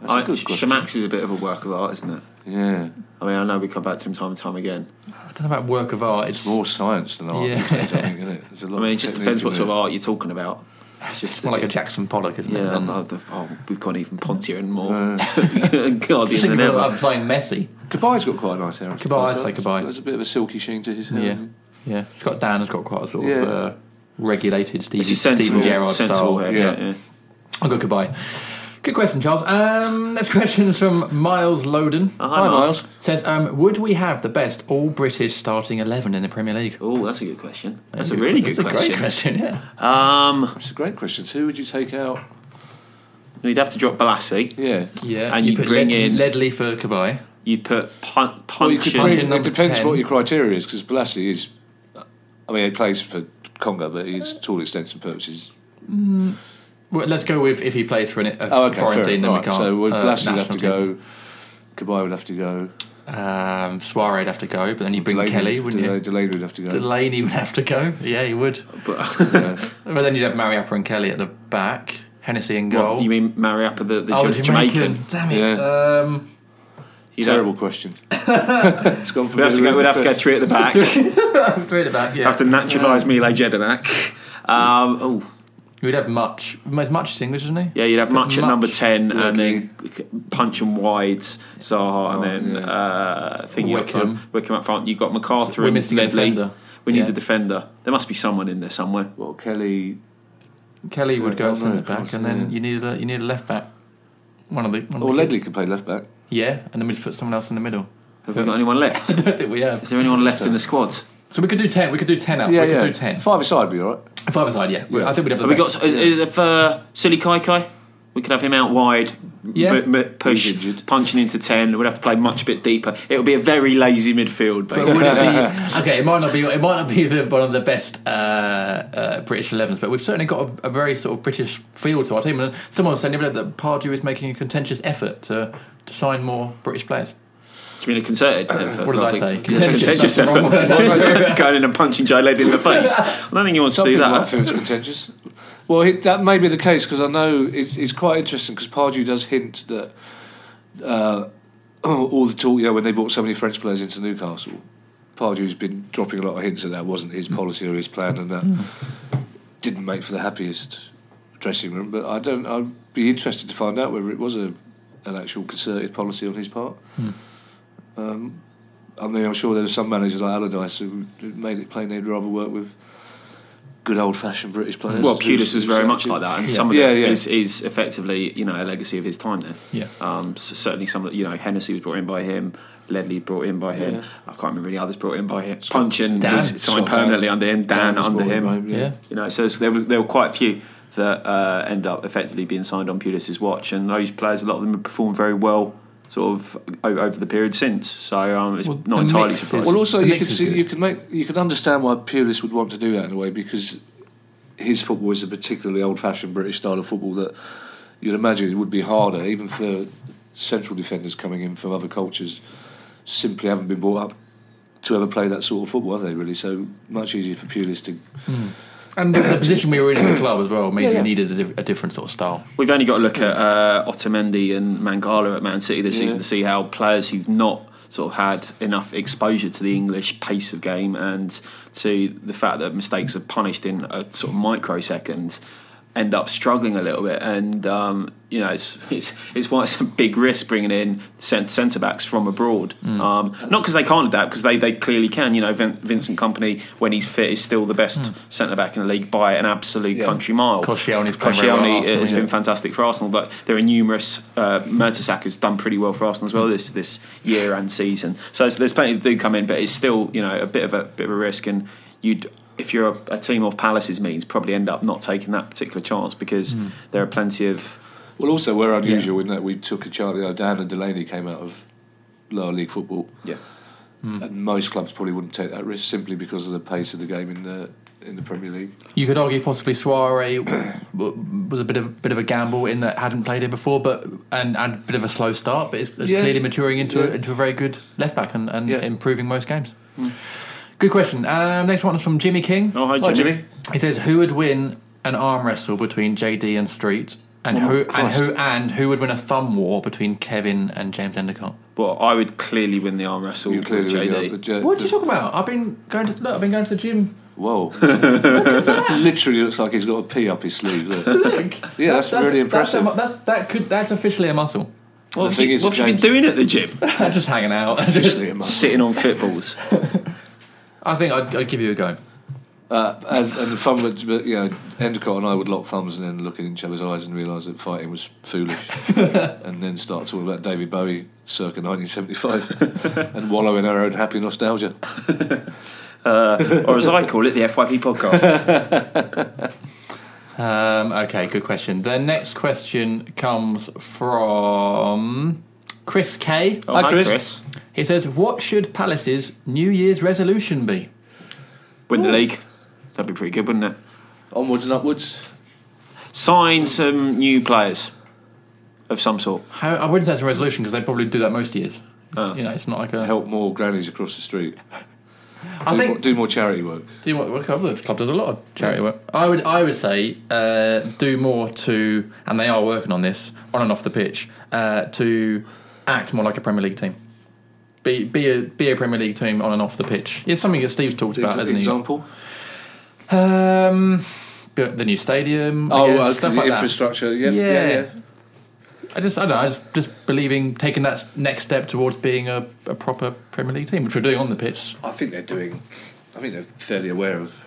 that's I, a good question. Chamakh's is a bit of a work of art, isn't it? Yeah, I mean, I know we come back to him time and time again. I don't know about work of art. It's it's more science than art. Yeah. days, I think, isn't it? There's a lot I mean, it just depends what sort of art you're talking about. It's just it's more like a Jackson Pollock, isn't yeah. it? oh, the- oh, we've gone even pontier and more Uh, guardian Just than thinking ever. of saying Messi. Cabaye's got quite a nice hair. I Cabaye. I'd say Cabaye. There's a bit of a silky sheen to his hair. Yeah, yeah. It's got Dann has got quite a sort of uh, regulated Stevie, It's a Steven sensible, Gerrard sensible style. haircut. Yeah. Yeah. I'll go goodbye. Good question, Charles. Um, next question is from Miles Loden. Oh, Hi, Miles. Says, um, would we have the best all British starting eleven in the Premier League? Oh, that's a good question. That's, a really good, That's a question. great question. Yeah. Um, That's a great question. So who would you take out? you'd have to drop Bolasie. Yeah. Yeah. And you put bring Led- in- Ledley for Cabaye. You'd put pun- Well, you could Puncheon. bring, it number depends 10. what your criteria is, because Bolasie is. I mean, he plays for Congo, but he's to all intents and purposes. Well, let's go with if he plays for an, a Oh, okay. foreign fair. team, then Right, we can't. So well, uh, Bolasie would have to national go. Cabaye would have to go. team. Um, Souaré would have to go, but then you bring Delaney- Kelly, wouldn't Del- you? Delaney would have to go. Delaney would have to go. Yeah, he would. But, Yeah. But then you'd have Mariappa and Kelly at the back, Hennessy and goal. what, you mean Mariappa, the, the oh, Ja- Jamaican. Jamaican? Damn it. Yeah. Um, You'd have- Terrible question. it's gone from We'd have, to go, we'd have to go three at the back. three at the back. Yeah. have to naturalise Mile Jedinak. Um, oh, We'd have Mutch. As much as English, isn't he? yeah, you'd have Got Mutch at number ten, Ledley. and then punch and wides Zaha, and Oh, then yeah. uh, thingy up Wickham. front, Wickham up front. You've got McArthur We're and missing a Ledley. defender. We need Yeah. the defender. There must be someone in there somewhere. Well, Kelly. Kelly would go Oh, at centre back, and then yeah. you need a you needed a left back. One of the. One of Or the Ledley kids. could play left back. Yeah, and then we just put someone else in the middle. Have we got anyone left? I don't think we have. Is there anyone left in the squad? So we could do ten. We could do ten out. Yeah, we yeah. could do ten. Five aside would be all right. Five aside, yeah. We- I think we'd have the Have we best. got is, is, if, uh, Sullay Kaikai? We could have him out wide, Yeah. m- m- push, He's injured. Puncheon into ten. We'd have to play Mutch a bit deeper. It would be a very lazy midfield, But basically. would it be okay? It might not be. It might not be the, one of the best uh, uh, British 11s, but we've certainly got a, a very sort of British feel to our team. And someone was saying the other day that Pardew is making a contentious effort to, to sign more British players. Do you mean a concerted effort? What did I think- say? Contentious, contentious that's the wrong effort. Going in and punching Joe Led in the face. I don't think he wants Some to do people might that. feel it's contentious. Well, it, that may be the case because I know it's, it's quite interesting because Pardew does hint that uh, all the talk, you know, when they brought so many French players into Newcastle, Pardew's been dropping a lot of hints that that wasn't his policy or his plan, and that didn't make for the happiest dressing room. But I don't. I'd be interested to find out whether it was a an actual concerted policy on his part. Um, I mean, I'm sure there are some managers like Allardyce who who made it plain they'd rather work with good old fashioned British players. Well, Pulis was very much like that, and Yeah. some of Yeah, it yeah. is, is effectively you know a legacy of his time there. Yeah. Um, so certainly some of the, you know Hennessy was brought in by him, Ledley brought in by him. Yeah. I can't remember any others brought in by him. Puncheon Dann. was signed permanently Dann. under him. Dann, was under him. him, Yeah. You know, so there were there were quite a few that uh, end up effectively being signed on Pulis's watch, and those players, a lot of them have performed very well. Sort of over the period since, so um, it's Well, not entirely mix surprising. Well, also The you mix could see, you could make you could understand why Pulis would want to do that in a way because his football is a particularly old-fashioned British style of football that you'd imagine it would be harder even for central defenders coming in from other cultures. Simply haven't been brought up to ever play that sort of football, have they? Really, so much easier for Pulis to. And the, the position we were in as a club as well, maybe Yeah, yeah. needed a, di- a different sort of style. We've only got to look at uh, Otamendi and Mangala at Man City this Yeah. season to see how players who've not sort of had enough exposure to the English pace of game and to the fact that mistakes are punished in a sort of microsecond end up struggling a little bit and um, you know it's, it's it's why it's a big risk bringing in centre backs from abroad um, not because they can't adapt because they, they clearly can you know Vin- Vincent Kompany when he's fit is still the best centre back in the league by an absolute Yeah. country mile Koscielny's playing very well at Koscielny Arsenal, has yeah. been fantastic for Arsenal, but there are numerous. Uh, Mertesacker has done pretty well for Arsenal as well this this year and season. So there's, there's plenty that do come in, but it's still you know a bit of a bit of a risk. And you'd if you're a, a team of Palace's means, probably end up not taking that particular chance because Hmm. there are plenty of. Well, also we're unusual in that we took a chance. You know, Dann and Delaney came out of lower league football, Yeah, and most clubs probably wouldn't take that risk simply because of the pace of the game in the in the Premier League. You could argue possibly Souaré was a bit of bit of a gamble in that hadn't played here before, but and, and a bit of a slow start, but it's, it's Yeah. clearly maturing into Yeah. a, into a very good left back and, and Yeah. improving most games. Good question. Um, next one is from Jimmy King. Oh, hi, Hi, Jimmy. Jimmy. He says, "Who would win an arm wrestle between JD and Street, and Oh, who and who and who would win a thumb war between Kevin and James Endicott?" Well, I would clearly win the arm wrestle with clearly JD. really are, J- What are you talking about? I've been going to look. I've been going to the gym. Whoa! Literally looks like he's got a pea up his sleeve. Look. Look, Yeah, that's really impressive. That's, a, that's that could that's officially a muscle. What have you, what have you been doing at the gym? just hanging out. Officially a muscle. Sitting on footballs. I think I'd, I'd give you a go. Uh, and, and the fun, was, but, you know, Endicott and I would lock thumbs and then look in each other's eyes and realise that fighting was foolish, and then start talking about David Bowie circa 1975 and wallow in our own happy nostalgia. uh, or as I call it, the FYP podcast. Um, okay, good question. The next question comes from Chris K. Oh, Hi, hi, Chris. Chris. He says, "What should Palace's New Year's resolution be?" Win the league. That'd be pretty good, wouldn't it? Onwards and upwards. Sign some new players of some sort. How, I wouldn't say it's a resolution because they probably do that most years. Oh. You know, it's not like a. Help more grannies across the street. I do, think more, do more charity work. Do you know what club? The club does a lot of charity work. I would, I would say, uh, do more to, and they are working on this on and off the pitch, uh, to act more like a Premier League team. Be, be a, be a Premier League team on and off the pitch. It's something that Steve's talked about, Ex- hasn't example. he? Um, but the new stadium. I Oh, guess, uh, stuff the like that. infrastructure. Yeah, Yeah. yeah, yeah. I just, I don't know. I just, just believing taking that next step towards being a, a proper Premier League team, which we're doing on the pitch. I think they're doing. I think they're fairly aware of.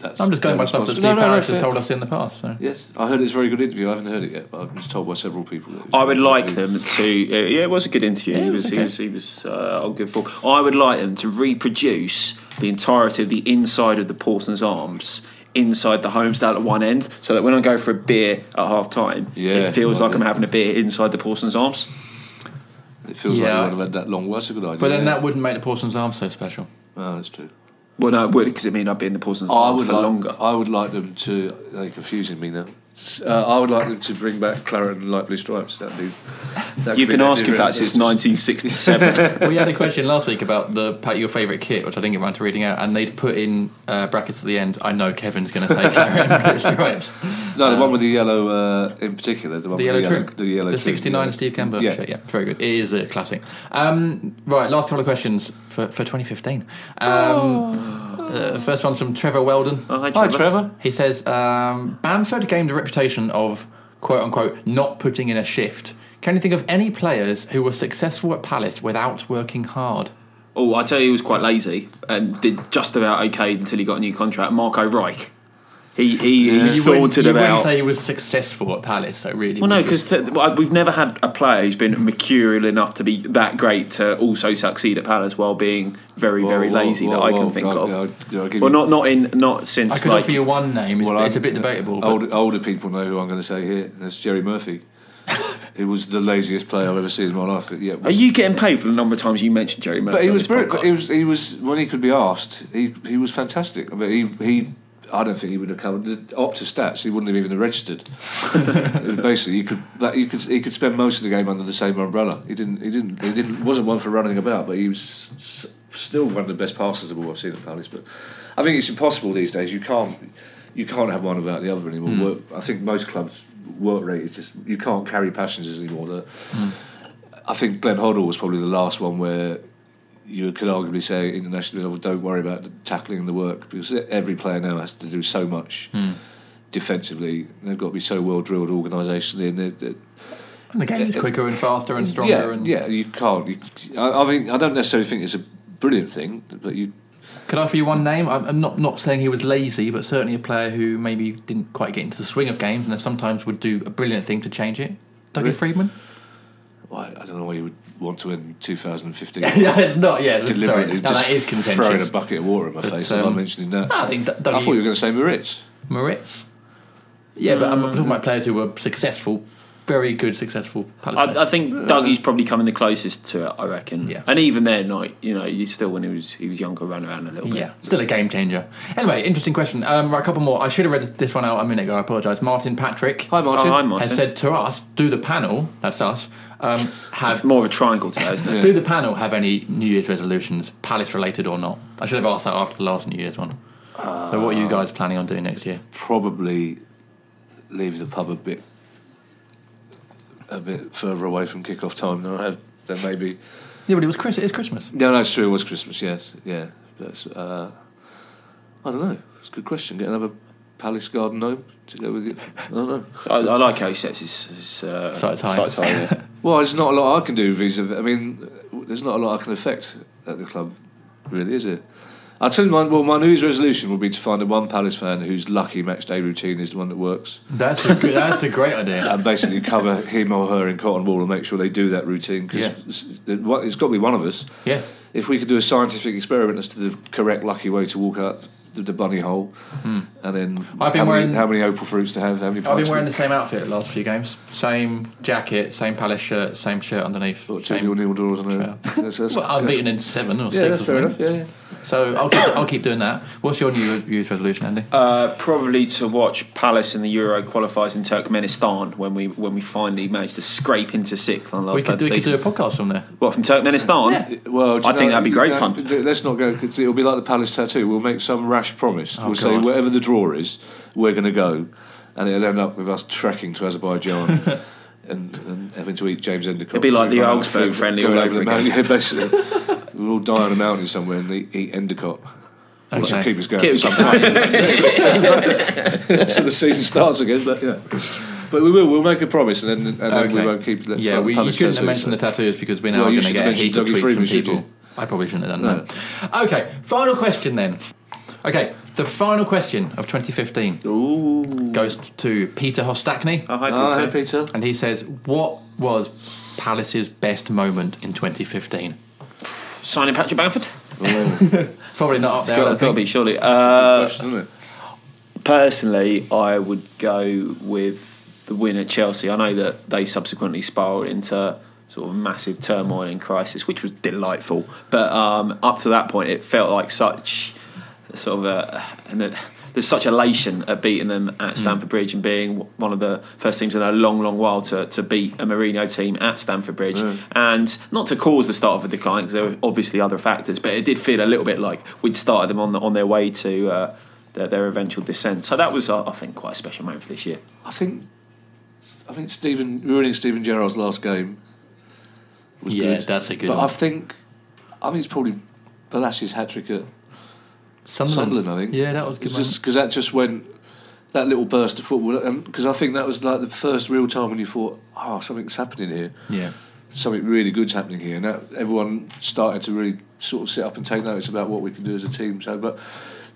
Yeah. That's I'm just going by stuff that Steve No, no, no, has told us in the past. So. Yes, I heard it's a very good interview. I haven't heard it yet, but I was told by several people. That it was I a would like them to. Uh, yeah, it was a good interview. Yeah, he it was. was He was. He was. Uh, I'll give full. I would like them to reproduce the entirety of the inside of the Parsons Arms inside the Holmesdale at one end, so that when I go for a beer at half time, Yeah, it feels like like I'm having a beer inside the Parsons Arms. It feels Yeah. like you would have had that long. Well, that's a good idea. But then yeah. that wouldn't make the Parsons Arms so special. Oh, that's true. Well, no, it would because it mean I'd be in the Parsons Oh, I would for like, longer. I would like them to. They're confusing me now. Uh, I would like them to bring back claret and light blue stripes. That'd be. That You've could been be asking for that since resolutions. 1967. we had a question last week about the your favourite kit, which I didn't get around to reading out, and they'd put in uh, brackets at the end. I know Kevin's going to say claret stripes. No, the one with the yellow uh, in particular. The one The yellow with trim, The yellow the trim, '69 yeah. Steve Kember Yeah. shirt. Yeah, very good. It is a classic. Um, right, last couple of questions for, for 2015. Um, uh, first one's from Trevor Weldon. Oh, hi, Hi, Trevor. Trevor. He says um, Bamford gained a reputation of quote unquote not putting in a shift. Can you think of any players who were successful at Palace without working hard? Oh, I tell you, he was quite lazy and did just about okay until he got a new contract. Marco Reich. He he, he You wouldn't- sorted you about. wouldn't say he was successful at Palace, so really. Well, no, because th- we've never had a player who's been mercurial enough to be that great to also succeed at Palace while being very, very Well, lazy well, that I well, can think well, of. yeah, I'll- yeah, I'll give well, not not in not since. I since could like offer you one name. It's, Well, it's a I'm- bit debatable. But Older, older people know who I'm going to say here. That's Jerry Murphy. He was the laziest player I've ever seen in my life. Yeah, Are you getting paid for the number of times you mentioned Jerry Murphy? But he was brilliant. He was he was when he could be asked. He he was fantastic. I mean, he he. I don't think he would have covered the Opta stats. He wouldn't have even registered. Basically, you could like, you could he could spend most of the game under the same umbrella. He didn't he didn't he didn't wasn't one for running about, but he was still one of the best passers of all I've seen at Palace. But I think it's impossible these days. You can't you can't have one without the other anymore. Hmm. Work, I think most clubs work rate is just you can't carry passengers anymore. The, hmm. I think Glenn Hoddle was probably the last one where you could arguably say international level don't worry about the tackling and the work because every player now has to do so much hmm. defensively. They've got to be so well drilled organisationally, and they're, they're, and the game is quicker and faster and stronger. yeah, and yeah, you can't. You, I, I mean, I don't necessarily think it's a brilliant thing, but you. Can I offer you one name? I'm not not saying he was lazy, but certainly a player who maybe didn't quite get into the swing of games, and then sometimes would do a brilliant thing to change it. Dougie? Freedman. well, I don't know why you would want to in 2015. yeah, it's not. Yeah. Deliberately No, that is just throwing a bucket of water in my But, face. I'm not um, mentioning that. I think D- I thought you were going to say Moritz. Moritz. Yeah, but I'm talking about players who were successful, very good, successful Palace I, players. I think Dougie's probably coming the closest to it. I reckon. Yeah. And even then, like you know, you still when he was he was younger, ran around a little bit. Yeah, still a game changer. Anyway, interesting question. Um, right, a couple more. I should have read this one out a minute ago. I apologise. Martin Patrick Hi, Martin. Oh, hi, Martin. has said to us, "Do the panel? That's us. Um, have More of a triangle today, isn't it? do the panel have any New Year's resolutions, Palace related or not? I should have asked that after the last New Year's one. so, what are you guys planning on doing next year? probably leave the pub a bit a bit further away from kick-off time than I have than maybe. Yeah, but it was Chris. It is Christmas. No, no, it's true. It was Christmas. Yes, yeah. But uh, I don't know. It's a good question. Get another Palace Garden Gnome to go with you. I don't know. I, I like how he sets his, his uh, Sights high. sights high, yeah. Well, there's not a lot I can do vis-a-vis. I mean, there's not a lot I can affect at the club, really, is it? I'll tell you, my, well, my New Year's resolution will be to find a one Palace fan whose lucky match day routine is the one that works. That's a good, that's a great idea. and basically cover him or her in cotton wool and make sure they do that routine because Yeah. it's, it's got to be one of us. Yeah. If we could do a scientific experiment as to the correct lucky way to walk out the, the bunny hole, and then Hmm. I've been how, wearing- many, how many opal fruits to have, how many I've been wearing the same outfit the last few games. Same jacket, same Palace shirt, same shirt underneath. What, two same- nil nil a, that's, that's, Well, I'm beaten in seven or Yeah, six that's or fair enough. Yeah, yeah. So I'll keep, I'll keep doing that. What's your New Year's resolution, Andy? Uh, probably to watch Palace in the Euro qualifiers in Turkmenistan when we when we finally managed to scrape into sixth on last we could, day do, we could do a podcast from there. What from Turkmenistan? Yeah. Well, do you I think that'd be great you know, fun. Let's not go because it'll be like the Palace tattoo. We'll make some rash promise. Oh, we'll say God. wherever the draw is, we're going to go, and it'll end up with us trekking to Azerbaijan. And, and having to eat James Endicott. It'd be like the We've run out of Augsburg friendly going all over the again. mountain. Yeah, basically. we'll all die on a mountain somewhere and eat, eat Endicott. Which will keep us going Keep- for some time. Until the season starts again, but yeah. But we will. We'll make a promise, and then, and then we won't keep. Let's yeah, we, you couldn't have mentioned so. the tattoos because we now Well, are you going to get a have heap of tweets Freeman, from people. I probably shouldn't have No. done that. Okay, final question then. Okay, the final question of 2015 Ooh. goes to Peter Hostakny, Oh, hi, Oh, Peter. hey, Peter. and he says, "What was Palace's best moment in 2015?" Signing Patrick Bamford. Probably not up It's there. Got, don't got to think. be surely. Uh, Question, isn't it? personally, I would go with the win at Chelsea. I know that they subsequently spiraled into sort of massive turmoil and crisis, which was delightful. But um, up to that point, it felt like such sort of a, and it- there's such elation at beating them at Stamford Bridge and being one of the first teams in a long, long while to, to beat a Mourinho team at Stamford Bridge. And not to cause the start of a decline, because there were obviously other factors, but it did feel a little bit like we'd started them on the, on their way to uh, their, their eventual descent. So that was, uh, I think, quite a special moment for this year. I think I think Stephen ruining Steven Gerrard's last game was Yeah, good. that's a good But one. I think I think it's probably Bolasie's hat trick at Sunderland. Sunderland. I think. Yeah, that was good. Just because that just went that little burst of football, um, and because I think that was like the first real time when you thought, oh, something's happening here. Yeah. something really good's happening here, and that, everyone started to really sort of sit up and take notice about what we can do as a team. So, but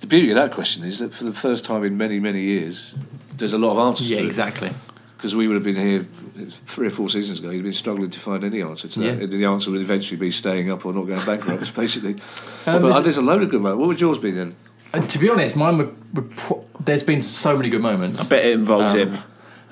the beauty of that question is that for the first time in many many years, there's a lot of answers. Yeah, exactly. because we would have been here three or four seasons ago. You'd been struggling to find any answer to that. Yeah. And the answer would eventually be staying up or not going bankrupt, basically. Um, but is uh, it- there's a load of good moments. What would yours be then? Uh, to be honest, mine would, would pro- there's been so many good moments. I bet it involves Um, him.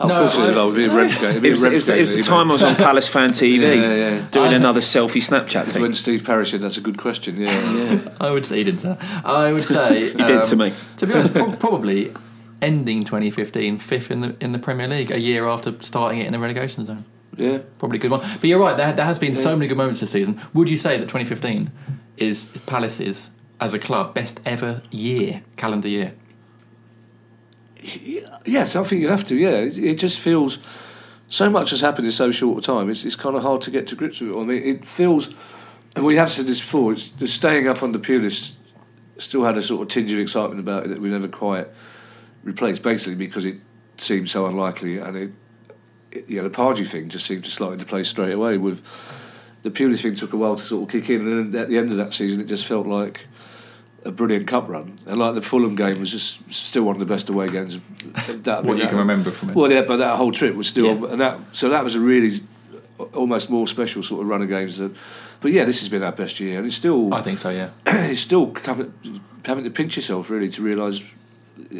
Oh, No, of course, I- it involved being Redgate. It'd It was, it was, it was the time I was on Palace Fan TV Yeah, yeah. doing I- another selfie Snapchat thing. When. Steve Parish said that's a good question, yeah. yeah. I would say he didn't. Say. I would say He did to me. To be honest, pro- probably ending 2015 fifth in the in the Premier League, a year after starting it in the relegation zone. yeah. Probably a good one. But you're right. There, there has been so many good moments this season. Would you say that 2015 is Palace's as a club best ever year, calendar year? Yes, I think you'd have to. Yeah, it, it just feels so much has happened in so short a time. It's, it's kind of hard to get to grips with it. I mean, it feels, and we have said this before. It's the staying up on the Pulis still had a sort of tinge of excitement about it that we never quite replaced. Basically, because it seemed so unlikely, and it, it you know, the Pardew thing just seemed to slide into place straight away. With the Pulis thing took a while to sort of kick in, and then at the end of that season, it just felt like a brilliant cup run. And like the Fulham game was just still one of the best away games. That, What you that- can remember from it. Well, yeah, but that whole trip was still, Yeah. and that so that was a really almost more special sort of run of games. But yeah, this has been our best year, and it's still I think so. Yeah. it's still having, having to pinch yourself really to realise.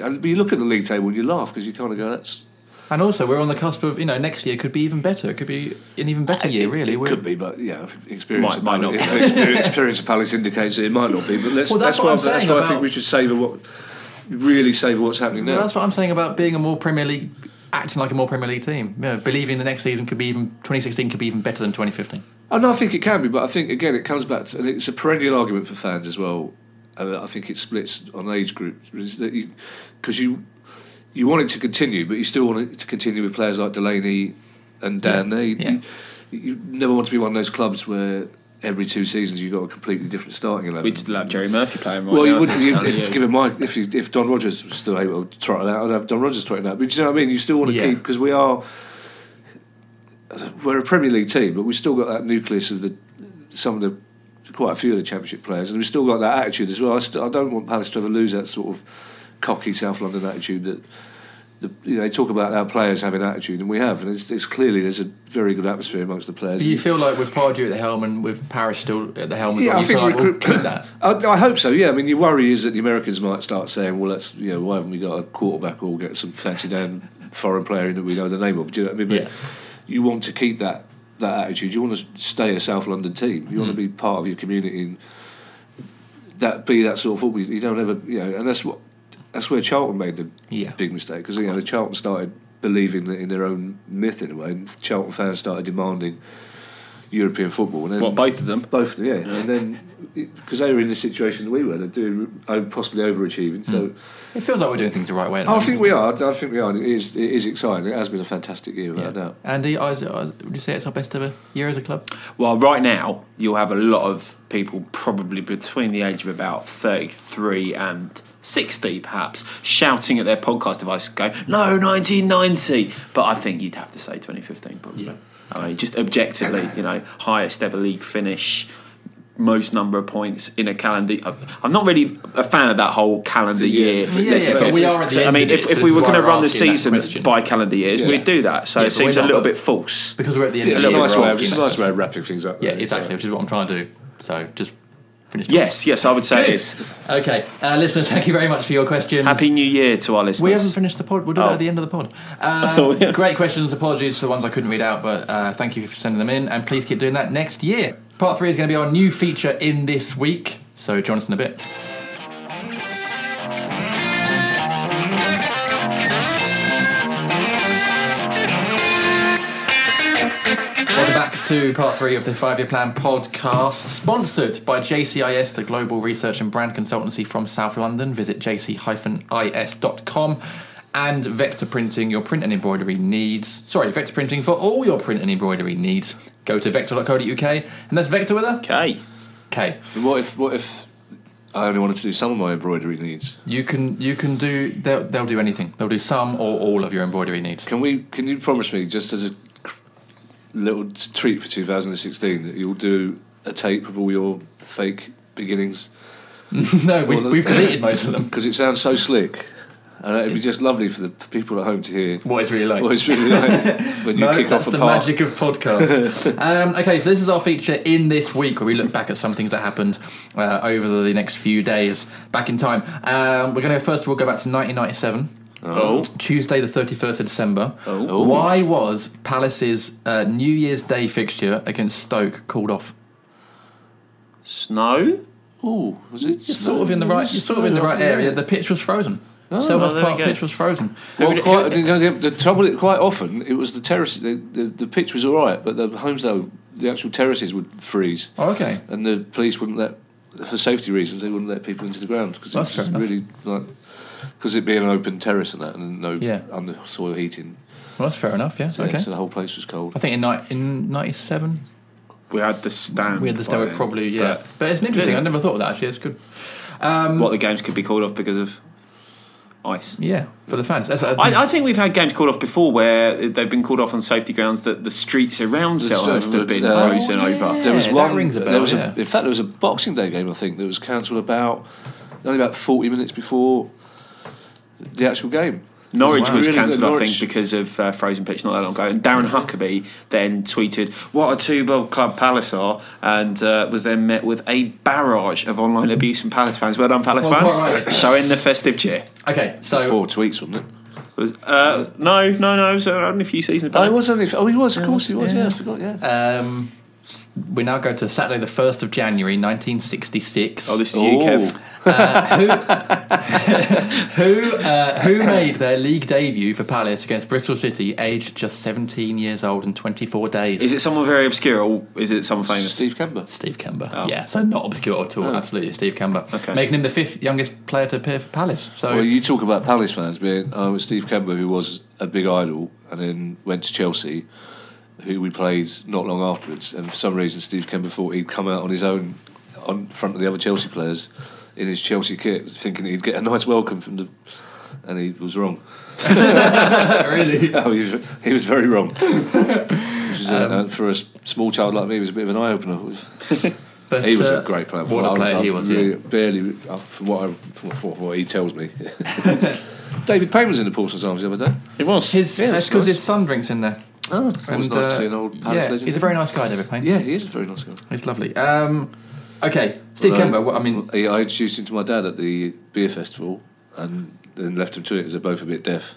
And but you look at the league table and you laugh because you kind of go, "That's And also, we're on the cusp of you know next year could be even better. It could be an even better year. Really, It We're- could be, but yeah, experience Might- of might Palace, not be. experience, experience of Palace indicates that it might not be. But let's, Well, that's that's, what why I'm that's saying why I think we should savour what really savour what's happening now. Well, that's what I'm saying about being a more Premier League, acting like a more Premier League team. You know, believing the next season could be even 2016 could be even better than 2015. Oh, no, I think it can be, but I think again it comes back to, and it's a perennial argument for fans as well. And I think it splits on age groups is that you because you you want it to continue, but you still want it to continue with players like Delaney and Dann. They- Yeah. You, you never want to be one of those clubs where every two seasons you've got a completely different starting eleven. We'd still have Jerry Murphy playing right well, now. you wouldn't. think, You, so, if, yeah. given my, if you, if Don Rogers was still able to trot it out, I'd have Don Rogers trotting it out. But do you know what I mean? You still want to Yeah. keep because we are we're a Premier League team, but we've still got that nucleus of the some of the quite a few of the Championship players, and we've still got that attitude as well. I, st- I don't want Palace to ever lose that sort of cocky South London attitude that. The, you know, they talk about our players having attitude, and we have, and it's, it's clearly there's a very good atmosphere amongst the players. Do you feel like with Pardew at the helm and with Parish still at the helm as Yeah, well, I think like we we'll oh, could- keep that? I, I hope so. Yeah, I mean, your worry is that the Americans might start saying, "Well, let's you know, why haven't we got a quarterback or get some fancy down foreign player in that we know the name of?" Do you know what I mean? But Yeah. You want to keep that that attitude. You want to stay a South London team. You Mm. want to be part of your community and that be that sort of football. You don't ever, you know, and that's what that's where Charlton made the Yeah. big mistake because you know the Charlton started believing in their own myth in a way, and Charlton fans started demanding European football. And then What, both of them? both, yeah. And then because they were in the situation that we were, they're doing oh, possibly overachieving. So hmm. It feels like we're doing things the right way. I think we are. I think we are. It is. It is exciting. It has been a fantastic year, without a doubt. Andy, I, I, would you say it's our best ever year as a club? Well, right now, you'll have a lot of people probably between the age of about 33 and 60, perhaps, shouting at their podcast devices, going, no, 1990. But I think you'd have to say 2015, probably. Yeah. I mean, just objectively, you know, highest ever league finish. Most number of points in a calendar. Uh, I'm not really a fan of that whole calendar year. Yeah, Let's yeah, but we are at the So, I mean, of if, it, if so we were going to run the season by calendar years, Yeah. we'd do that. So Yeah, it seems a little bit false. Because we're at the end Yeah, of it's the a year. nice we're way. It's a nice way of wrapping things up. Yeah, exactly, which is what I'm trying to do. So just finish. Yes, yes, I would say it is. Okay, uh, listeners, thank you very much for your questions. Happy New Year to our listeners. We haven't finished the pod. We'll do that Oh. at the end of the pod. Uh, great questions. Apologies for the ones I couldn't read out, but uh, thank you for sending them in, and please keep doing that next year. Part three is going to be our new feature in this week. So join us in a bit. To part three of the Five Year Plan podcast, sponsored by JCIS, the global research and brand consultancy from South London. Visit jc-is.com and Vector Printing, your print and embroidery needs. Sorry, Vector Printing for all your print and embroidery needs. Go to vector.co.uk, and that's Vector with a Okay. K. And what if? What if? I only wanted to do some of my embroidery needs. You can you can do they'll, they'll do anything. They'll do some or all of your embroidery needs. Can we? Can you promise me, just as a little treat for 2016 that you'll do a tape of all your fake beginnings no, we've, Well, we've deleted most of them. because it sounds so slick. And it'd be just lovely for the people at home to hear What it's really like. what it's really like when you no, kick that's off a the part. magic of podcast. um, okay, so this is our feature in this week where we look back at some things that happened uh, over the next few days back in time. Um, we're going to first of all go back to 1997. Oh, Tuesday, the 31st of December. Oh. Why was Palace's uh, New Year's Day fixture against Stoke called off? snow. Oh, was it? You're sort of in the right. You're sort of in the right area. The pitch was frozen. Selhurst there Park pitch was frozen. Well, Who- quite, the, the, the trouble, is, quite often, it was the terrace. The, the, the pitch was all right, but the Holmesdale, the actual terraces would freeze, Oh, okay. and the police wouldn't let, for safety reasons, they wouldn't let people into the ground because That's it's fair enough. really like because it being an open terrace and that, and no Yeah. under soil heating. Well, that's fair enough. Yeah. So, okay. so the whole place was cold. I think in ni- in '97 We had the stand. we had the stand. Then, probably. Yeah. but But, it's interesting. Yeah. I never thought of that. Actually, it's good. what the games could be called off because of ice. Yeah, for the fans. That's, I, I think we've had games called off before where they've been called off on safety grounds that the streets around The Selhurst have been uh, frozen Oh, over. There was that one. rings a bell, there was yeah. a, in fact, there was a Boxing Day game I think that was cancelled about only about forty minutes before the actual game. Norwich Wow. was Really cancelled. I Norwich- think, because of uh, frozen pitch not that long ago. And Darren Huckerby then tweeted, "What a two-ball club Palace are," and uh, was then met with a barrage of online abuse from Palace fans. Well done, Palace Well, fans. quite right. Showing the festive cheer. okay. So Four tweets, wasn't it? Was- Uh, no, no, no. It was uh, only a few seasons Oh, back. he was only. Oh, he was. Of course, he was. yeah. Yeah, I forgot. Yeah. um, we now go to Saturday, the first of January, 1966. oh, this is you, Oh. Kev. who uh, who made their league debut for Palace against Bristol City, aged just 17 years old and 24 days? Is it someone very obscure or is it someone famous? Steve Kember. Steve Kember, Oh. Yeah, so not obscure at all. Absolutely, Steve Kember. Okay. Making him the fifth youngest player to appear for Palace. So Well, you talk about Palace fans being. I was Steve Kember, who was a big idol, and then went to Chelsea, who we played not long afterwards. And for some reason, Steve Kember thought he'd come out on his own, on front of the other Chelsea players, in his Chelsea kit, thinking he'd get a nice welcome from the. And he was wrong. really, Oh, he was, he was very wrong. Which was, uh, uh, for a small child like me, it was a bit of an eye opener. but, He was uh, a great player. What a I- player I he was. really- Yeah. Barely, uh, from what, I, from, from what he tells me. David Payne was in the Portsmouth Arms the other day. It was. His, Yeah, that's that's because nice. his son drinks in there. Oh, it was And, nice uh, to see an old Palace yeah, legend. he's a very nice guy, David Payne. Yeah, he is a very nice guy. He's lovely. Um, okay, Steve Well, Kember. What, I mean, I, I introduced him to my dad at the beer festival and then left him to it because they're both a bit deaf.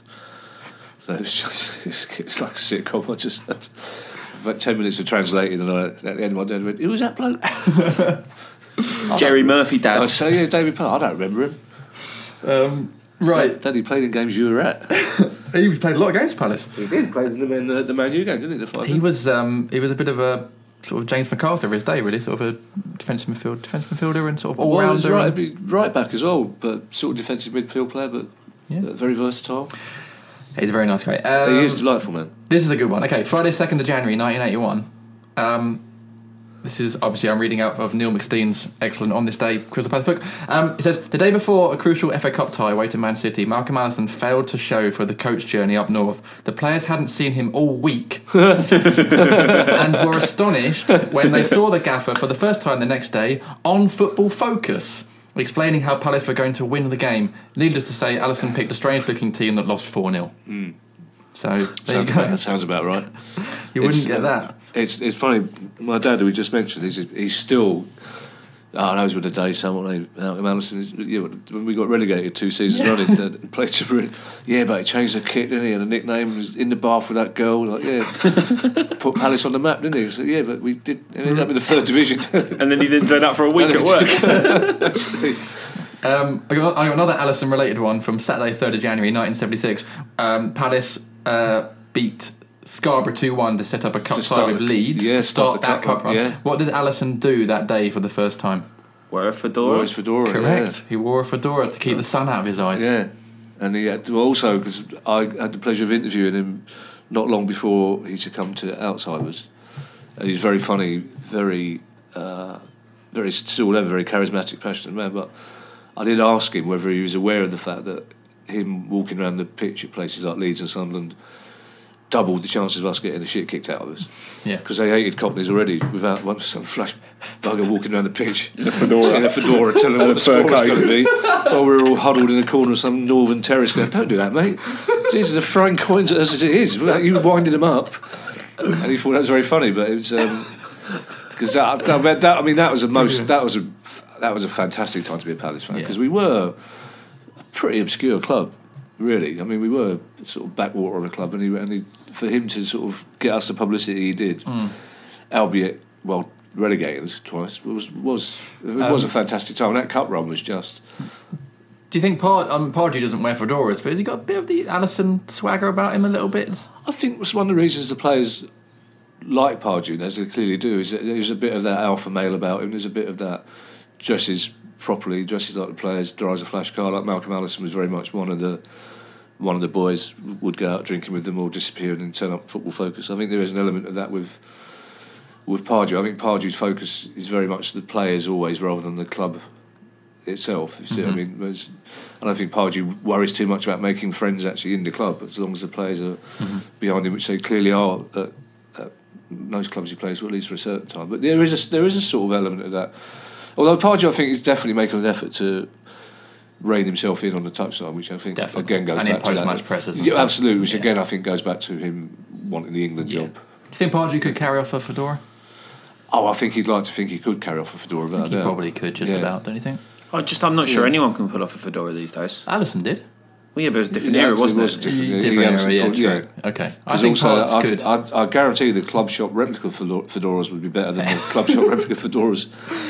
So it's just, it was, like a sitcom. I just, had about 10 minutes of translating, and I, at the end, my dad went, Who was that bloke? Jerry Murphy, dad. I dad. say, Yeah, David Payne. I don't remember him. um, right. Dad, he played in games you were at. He played a lot of games for Palace. he did. Played in the, in the, the Man U game, didn't he? The five He was um, he was a bit of a sort of James McArthur of his day, really, sort of a defensive midfield, defensive midfielder, and sort of all Well, he was rounder. right, he'd be right back as well, but sort of defensive midfield player, but Yeah. uh, very versatile. He's a very nice guy. Um, he is delightful, man. This is a good one. Okay, Friday, second of January, nineteen eighty-one. Um, this is obviously I'm reading out of Neil McSteen's excellent on this day Crystal Palace book. Um, it says the day before a crucial FA Cup tie away to Man City, Malcolm Allison failed to show for the coach journey up north. The players hadn't seen him all week and were astonished when they saw the gaffer for the first time the next day on Football Focus. Explaining how Palace were going to win the game. Needless to say, Allison picked a strange looking team that lost 4 0. So there you Sounds go. about, sounds about right. You wouldn't It's, get uh, that. It's it's funny. My dad, who we just mentioned, he's he's still. Oh, those were the days. Someone Malcolm Allison. Yeah, when we got relegated two seasons running, Dad played to Yeah, but he changed the kit, didn't he? And the nickname was in the bath with that girl. Like, yeah, put Palace on the map, didn't he? So, yeah, but we did. Ended up in the third division. And then he didn't turn up for a week at work. Um, I, got, I got another Allison related one from Saturday, 3rd of January 1976. Um, Palace uh, beat Scarborough 2 1 to set up a cup tie with the- Leeds yeah, to start, start that cup cup run, run. yeah. What did Allison do that day for the first time? Wear a fedora. Always fedora. Correct. He wore a fedora to keep the sun out of his eyes. Yeah, yeah. and he had to also because I had the pleasure of interviewing him not long before he succumbed to Alzheimer's. And he's very funny, very, uh, very still ever very charismatic, passionate man. But I did ask him whether he was aware of the fact that him walking around the pitch at places like Leeds and Sunderland doubled the chances of us getting the shit kicked out of us. Yeah. Because they hated Cockneys already without one some flash bugger walking around the pitch in a fedora. in a fedora, telling them what the fur score was coat. going to be. While we were all huddled in a corner of some northern terrace, going, "Don't do that, mate. Jesus, they're throwing coins at us as it is. Without you winding them up." And he thought that was very funny, but it was. Um, because that, that, that, I mean, that was a most that was a that was a fantastic time to be a Palace fan Yeah. because we were a pretty obscure club, really. I mean, we were sort of backwater of a club, and, he, and he, for him to sort of get us the publicity he did, albeit well relegated us twice, was was it was a fantastic time. That cup run was just Do you think Pard, um, Pardew doesn't wear fedoras, but has he got a bit of the Allison swagger about him a little bit? I think was one of the reasons the players like Pardew, as they clearly do, is that there's a bit of that alpha male about him. There's a bit of that dresses properly, dresses like the players, drives a flash car. Like Malcolm Allison was very much one of the one of the boys would go out drinking with them or disappear and then turn up football focus. I think there is an element of that with with Pardew. I think Pardew's focus is very much the players always rather than the club itself. You see what I mm-hmm. mean? I don't think Pardew worries too much about making friends actually in the club, as long as the players are mm-hmm. behind him, which they clearly are at, at most clubs he plays, or at least for a certain time. But there is a, there is a sort of element of that. Although Pardew, I think, is definitely making an effort to rein himself in on the touchline, which I think Definitely. again goes And in back to that. post-match presses and Yeah, stuff. absolutely, which Yeah. again I think goes back to him wanting the England Yeah. job. Do you think Pardew could carry off a fedora? Oh, I think he'd like to think he could carry off a fedora. I think he doubt. probably could, just Yeah. about, don't you think? I just, I'm not sure anyone can pull off a fedora these days. Allison did. Well, yeah, but it was a different Yeah, era, it wasn't was it? different. Different era, absolutely yeah, could, true. Okay. I think also, Pards could. I, I, I guarantee the club shop replica fedoras would be better than the club shop replica fedoras,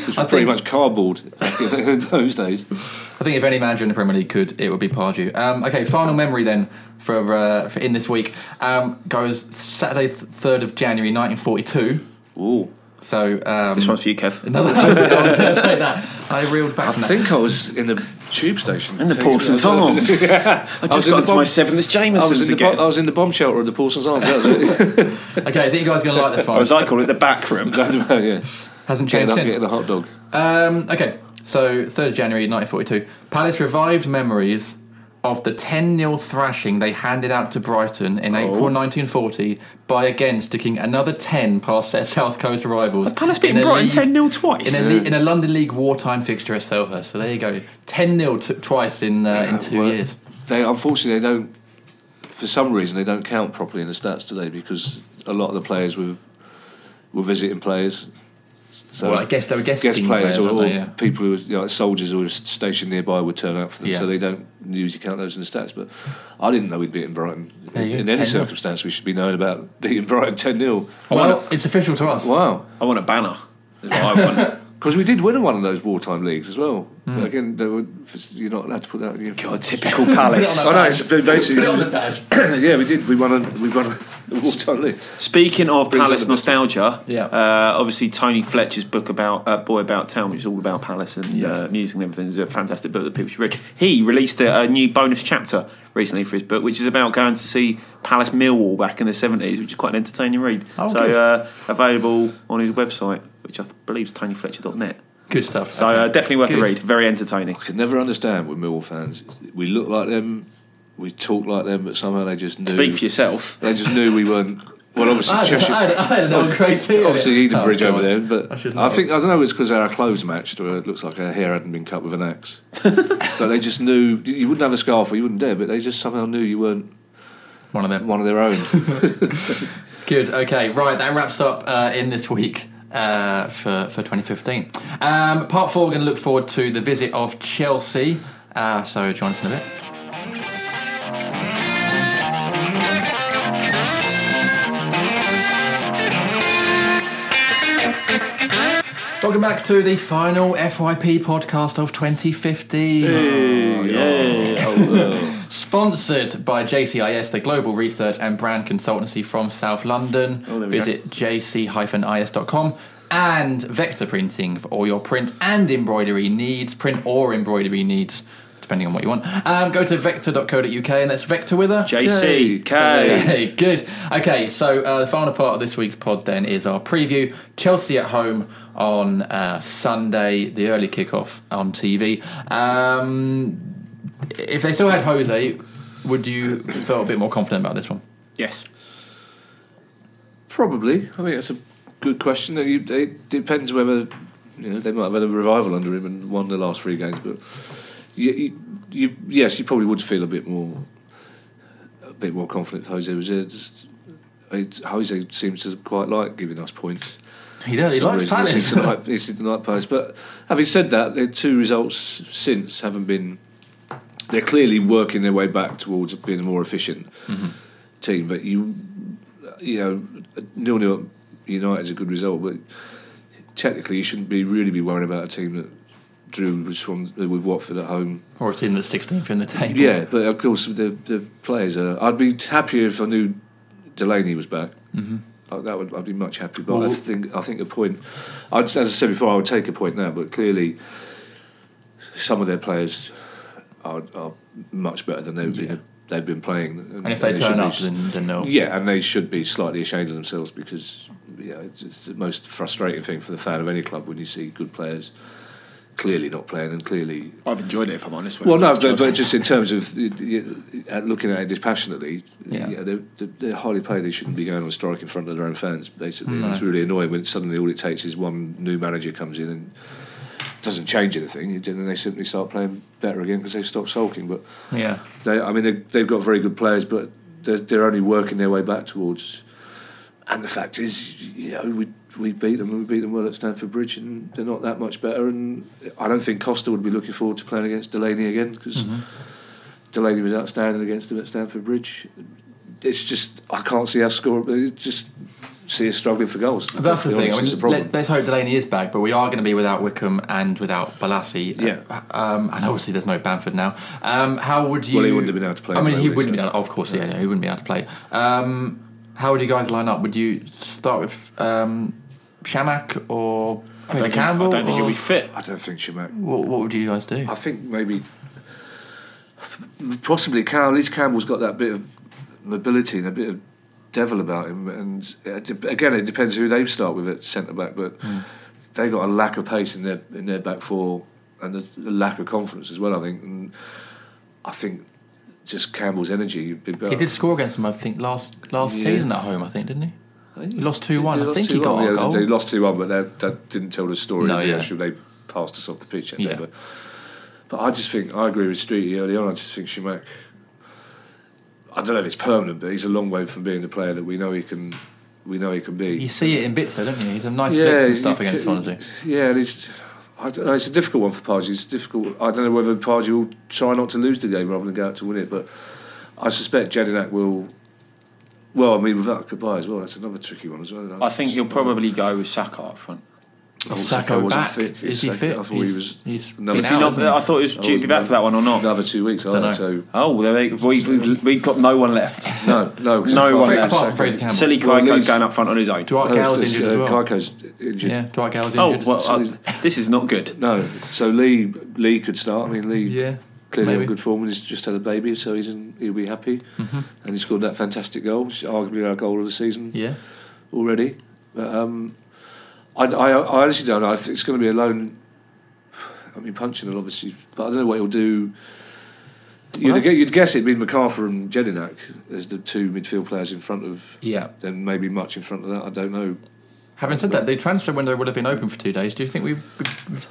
which were pretty much cardboard in those days. I think if any manager in the Premier League could, it would be Pardew. Um, okay, final memory then for, uh, for in this week um, goes Saturday, third of January, nineteen forty-two. Ooh. So um, This one's for you, Kev. another time I was say that. I reeled back I from that. think I was in the tube station. And the taking- Paulson's Arms. Yeah. I just in got the into bomb- my Seventh I was, Jamesons in the again. bo- I was in the bomb shelter of the Paulson's Arms. That was it. Okay, I think you guys are going to like this or one. as I call it, the back room. yeah. Hasn't Getting changed up, since. getting a hot dog. Um, okay, so 3rd of January 1942. Palace revived memories of the 10 0 thrashing they handed out to Brighton in April 1940 by again sticking another 10 past their South Coast rivals. Palace a Brighton 10 0 twice. In a, le- in a London League wartime fixture at Selhurst. So there you go. 10 0 t- twice in, uh, in two Well, years. They unfortunately they don't. For some reason, they don't count properly in the stats today because a lot of the players were were visiting players. So Well, I guess they were guesting guest players, players, or, or they? Yeah. people who were, you know, like soldiers who were stationed nearby would turn up for them, Yeah. so they don't usually count those in the stats. But I didn't know we'd be beaten Brighton. There in any 10-0. circumstance, we should be knowing about beating Brighton ten 0 Well, it's official to us. Wow. I want a banner. I want. Because we did win one of those wartime leagues as well. But again, they were, you're not allowed to put that in your. God, typical Palace. I know. It's basically, Put it on the badge. yeah, we did. We won. A, we won a wartime league. Speaking of Brings Palace up the business. nostalgia, Yeah. uh, obviously Tony Fletcher's book about uh, Boy About Town, which is all about Palace and Yeah. uh, music and everything, is a fantastic book that people should read. He released a, a new bonus chapter recently for his book, which is about going to see Palace Millwall back in the seventies, which is quite an entertaining read. Oh, so uh, available on his website, which I believe is tonyfletcher.net. Good stuff. So Okay. uh, definitely worth Good. a read. Very entertaining. I could never understand with Millwall fans. We look like them, we talk like them, but somehow they just knew. Speak for yourself. They just knew we weren't. Well, obviously I Cheshire. I had, I had an old grade too. Obviously, Eden Oh, Bridge over there, but I I, know. think I don't know. It's because our clothes matched, or it looks like her hair hadn't been cut with an axe. but they just knew you wouldn't have a scarf, or you wouldn't dare. But they just somehow knew you weren't One of them. one of their own. Good. Okay. Right. That wraps up uh, in this week uh, for for 2015. Um, part four. We're going to look forward to the visit of Chelsea. Uh, so join us in a bit. Welcome back to the final FYP podcast of 2015. Yeah. Sponsored by JCIS, the global research and brand consultancy from South London. Oh, Visit jc-is.com and Vector Printing for all your print and embroidery needs, print or embroidery needs, depending on what you want. Um, go to vector.co.uk and that's Vector with a JC, Okay, good. Okay, so uh, the final part of this week's pod then is our preview. Chelsea at home on uh, Sunday, the early kickoff on TV. Um, if they still had Jose, would you feel a bit more confident about this one? Yes. Probably. I think that's a good question. It, it depends whether you know they might have had a revival under him and won the last three games, but you, you, you yes, you probably would feel a bit more a bit more confident. if Jose was there. Just, it, Jose seems to quite like giving us points. He does. He likes. Palace. to like- he seems to like Palace. But having said that, the two results since haven't been. They're clearly working their way back towards being a more efficient Mm-hmm. team. But you, you know, nil nil United is a good result, but technically you shouldn't be really be worrying about a team that drew with, Swan, with Watford at home. Or a team that's 16th in the table. Yeah, but of course the the players are. I'd be happier if I knew Delaney was back. Mm-hmm. that would I'd be much happier. But I think I think a point. I'd, as I said before, I would take a point now. But clearly, some of their players are, are much better than they've been. They've been playing, And if they should turn be- up, then, then they'll. yeah, and they should be slightly ashamed of themselves because yeah, it's, it's the most frustrating thing for the fan of any club when you see good players clearly not playing and clearly I've enjoyed it if I'm honest. when well, no, but, but just in terms of uh, you- uh, looking at it dispassionately, Yeah. yeah, they're, they're, they're highly paid. They shouldn't be going on strike in front of their own fans. Basically, No. it's really annoying when suddenly all it takes is one new manager comes in and doesn't change anything, and then they simply start playing better again because they've stopped sulking. But Yeah. they, I mean, they, they've got very good players, but they're, they're only working their way back towards. And the fact is, you know, we we beat them and we beat them well at Stamford Bridge, and they're not that much better. And I don't think Costa would be looking forward to playing against Delaney again because Delaney was outstanding against him at Stamford Bridge. It's just I can't see us score. It's just see us struggling for goals. That's the To be thing. I mean, the problem. let, let's hope Delaney is back, but we are going to be without Wickham and without Bolasie. Yeah. Uh, um, and obviously, there's no Bamford now. Um, how would you? Well, he wouldn't have been able to play I mean, he wouldn't so- be. Able, of course, yeah, yeah, he wouldn't be able to play. Um, how would you guys line up? Would you start with um, Chamakh or I Fraser don't, think, I Campbell? don't think he'll or be fit. I don't think Chamakh What, what would you guys do? I think maybe possibly Cal, at least Campbell's got that bit of mobility and a bit of devil about him. And uh, de- again, it depends who they start with at centre back, but they got a lack of pace in their in their back four and a, a lack of confidence as well. I think, and I think just Campbell's energy. He did score against them, I think, last last Yeah. season at home. I think, didn't he? Oh, he lost two one. I think he 2-1, got yeah, a goal. They lost two one, but that, that didn't tell the story. No, of the yeah. actual, they passed us off the pitch. Yeah. But, but I just think I agree with Streety early on. I just think Chamakh. I don't know if it's permanent, but he's a long way from being the player that we know he can. We know he can be. You see it in bits, though, don't you? He's a nice flicks and stuff against Swansea. Yeah, and it's. I don't know. It's a difficult one for Pardew. It's difficult. I don't know whether Pardew will try not to lose the game rather than go out to win it, but I suspect Jedinak will. Well, I mean, without goodbye as well, that's another tricky one as well. I think he'll probably go with Sako up front. I thought Sako wasn't back. Is he fit? I thought He's- he was. he's another been Is he out, not, hasn't he? I thought he was due to be back for that one or not. Another two weeks, Dunno. either, so Oh, well, they, we, we, we've got no one left. no, no, 'cause No one left. Apart from Fraser Campbell. Silly Well, Kaikai's least- going up front on his own. Dwight No, Gayle's injured as uh, well. Kaikai's injured. Yeah, Dwight Gayle's Oh, injured. well, So- uh, this is not good. No, so Lee Lee could start. I mean, Lee yeah, clearly maybe. in good form and he's just had a baby, so he's in, he'll be happy. Mm-hmm. And he scored that fantastic goal, which is arguably our goal of the season Yeah, already. But, um, I, I, I honestly don't know. I think it's going to be a lone. I mean, punching it obviously, but I don't know what he'll do. You'd, that's- gue- you'd guess it'd be McArthur and Jedinak as the two midfield players in front of. yeah. Then maybe Mutch in front of that. I don't know. Having said that, the transfer window would have been open for two days. Do you think we,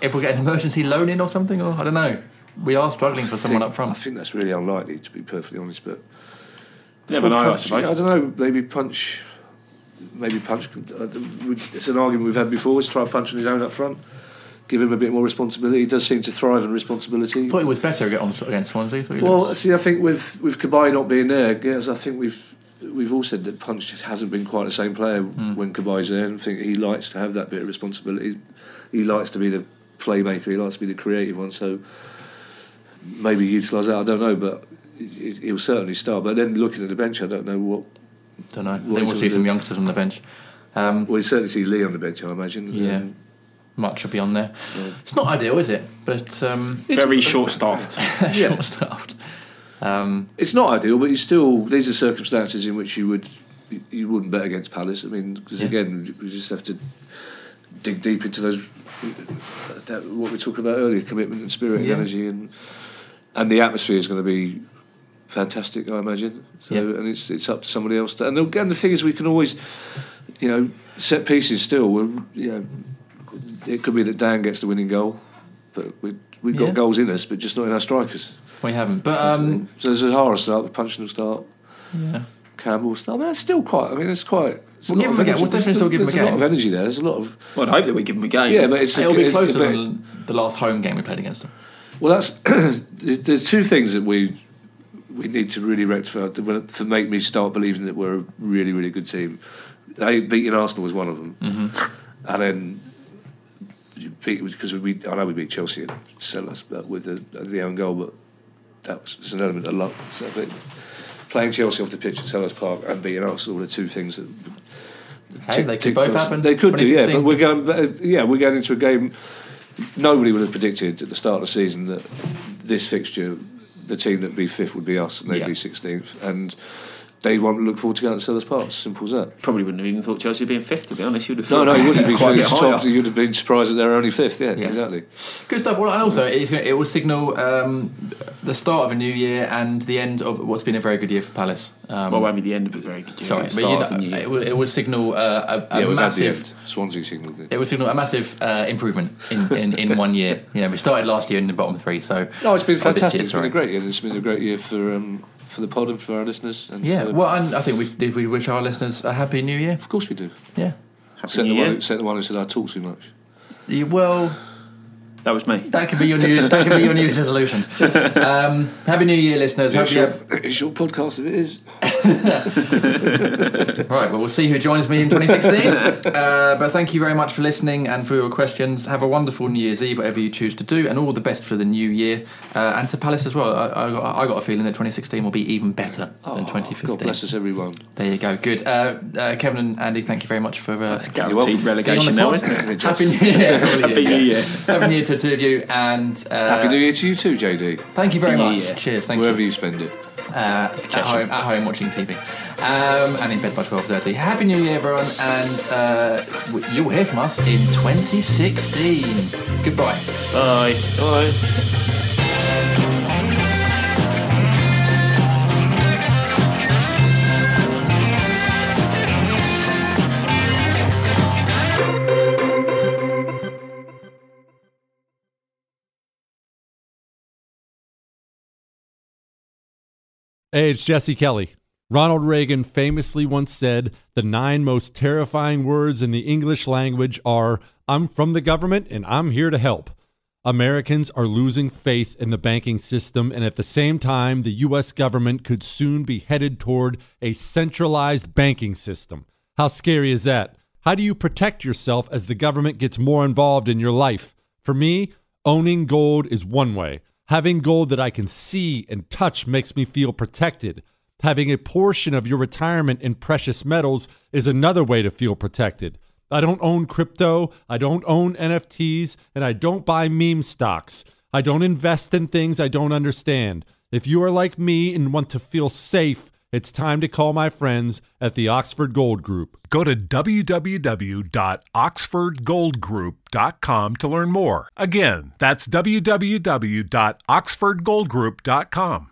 if we get an emergency loan in or something, or I don't know, we are struggling for someone think- up front. I think that's really unlikely, to be perfectly honest. But Never know, I Punch, suppose. I don't know. Maybe punch. Maybe punch. uh, It's an argument we've had before. Is try punch on his own up front. Give him a bit more responsibility. He does seem to thrive on responsibility. I thought it was better against against Swansea. Thought Well, looked- see, I think with with Cabaye not being there, yes, I think we've we've all said that Punch just hasn't been quite the same player Hmm. when Cabaye's there, and I think he likes to have that bit of responsibility. He likes to be the playmaker. He likes to be the creative one. So maybe utilise that. I don't know, but he'll certainly start. But then looking at the bench, I don't know what. Don't know. I what think we'll see some youngsters on the bench. Um, Well, you certainly see Lee on the bench, I imagine. Yeah. Um, Mutch will be on there. It's not ideal, is it? But um, Very short staffed. Short staffed. Um, It's not ideal, but you still these are circumstances in which you would you wouldn't bet against Palace. I mean, because Yeah. again, we just have to dig deep into those that, what we talked about earlier: commitment and spirit Yeah. and energy, and and the atmosphere is going to be fantastic. I imagine. So, Yeah. and it's it's up to somebody else. To, and again, the thing is, we can always. you know, set pieces still. We're, you know, it could be that Dann gets the winning goal, but we, we've got Yeah. goals in us, but just not in our strikers. We haven't. But um, so there's Zahara start, the Puncheon start, yeah. Campbell start. I mean, that's still quite. I mean, it's quite. it's We'll give of him a game. energy. We'll definitely still give him a game. there's a lot of energy there. There's a lot of. Well, I'd hope that we give them a game. Yeah, but it's It'll be it's- closer but- than the last home game we played against them. Well, that's there's there's two things that we we need to really rectify to, to make me start believing that we're a really really good team. A, beating Arsenal was one of them, Mm-hmm. and then because we I know we beat Chelsea and Selhurst but with the, the own goal, but that was it's an element of luck. So, playing Chelsea off the pitch at Selhurst Park and beating Arsenal were the two things that. Hey, tick- they could both happen. They could do, yeah. But we're going, yeah, we're going into a game. Nobody would have predicted at the start of the season that this fixture, the team that would be fifth would be us, and they'd Yeah. be sixteenth, and they won't look forward to going to Selhurst Park. Simple as that. Probably wouldn't have even thought Chelsea being fifth, to be honest. You'd have No, thought no, you wouldn't be. quite a top- You'd have been surprised that they're only fifth. Yeah, Yeah. exactly. Good stuff. Well, and also it's gonna, it will signal um, the start of a new year and the end of what's been a very good year for Palace. Um, Well, won't be the end of a very good year. sorry, the but you know, of the new it, will, it will signal uh, a, a yeah, we've had the massive. Swansea signalled it. It will signal a massive uh, improvement in, in, in one year. You know, we started last year in the bottom three, so No, it's been fantastic. year, it's been a great year. It's been a great year for um, for the pod and for our listeners. And Yeah, for- well, and I think we did. We wish our listeners a happy New Year. of course we do. Yeah. Happy Except New the, one, except the one who said I talk too much. You- Well, That was me. that could be your new. that could be your New Year's resolution. Um, happy New Year, listeners. Hope It's you your, have. it's your podcast if it is. Right, well, we'll see who joins me in 2016. uh, but thank you very much for listening and for your questions. Have a wonderful New Year's Eve, whatever you choose to do, and all the best for the new year. Uh, and to Palace as well. I, I, got, I got a feeling that 2016 will be even better than Oh, 2015. God bless us, everyone. There you go. Good. Uh, uh, Kevin and Andy, thank you very much for uh, Guaranteed relegation now, isn't it? Happy New Year. Happy New Year. Happy New Year to the two of you, and uh, Happy New Year to you too, JD. Thank you very Happy much. Year. Cheers. Thank Wherever you. you spend it. Uh, at home, at home watching TV, um, and in bed by twelve thirty. Happy New Year, everyone, and uh, you'll hear from us in 2016. Goodbye. Bye. Bye. Hey, it's Jesse Kelly. Ronald Reagan famously once said the nine most terrifying words in the English language are I'm from the government and I'm here to help. Americans are losing faith in the banking system, and at the same time, the U.S. government could soon be headed toward a centralized banking system. How scary is that? How do you protect yourself as the government gets more involved in your life? For me, owning gold is one way. Having gold that I can see and touch makes me feel protected. Having a portion of your retirement in precious metals is another way to feel protected. I don't own crypto, I don't own NFTs, and I don't buy meme stocks. I don't invest in things I don't understand. If you are like me and want to feel safe, it's time to call my friends at the Oxford Gold Group. Go to www.oxfordgoldgroup.com to learn more. Again, that's www.oxfordgoldgroup.com.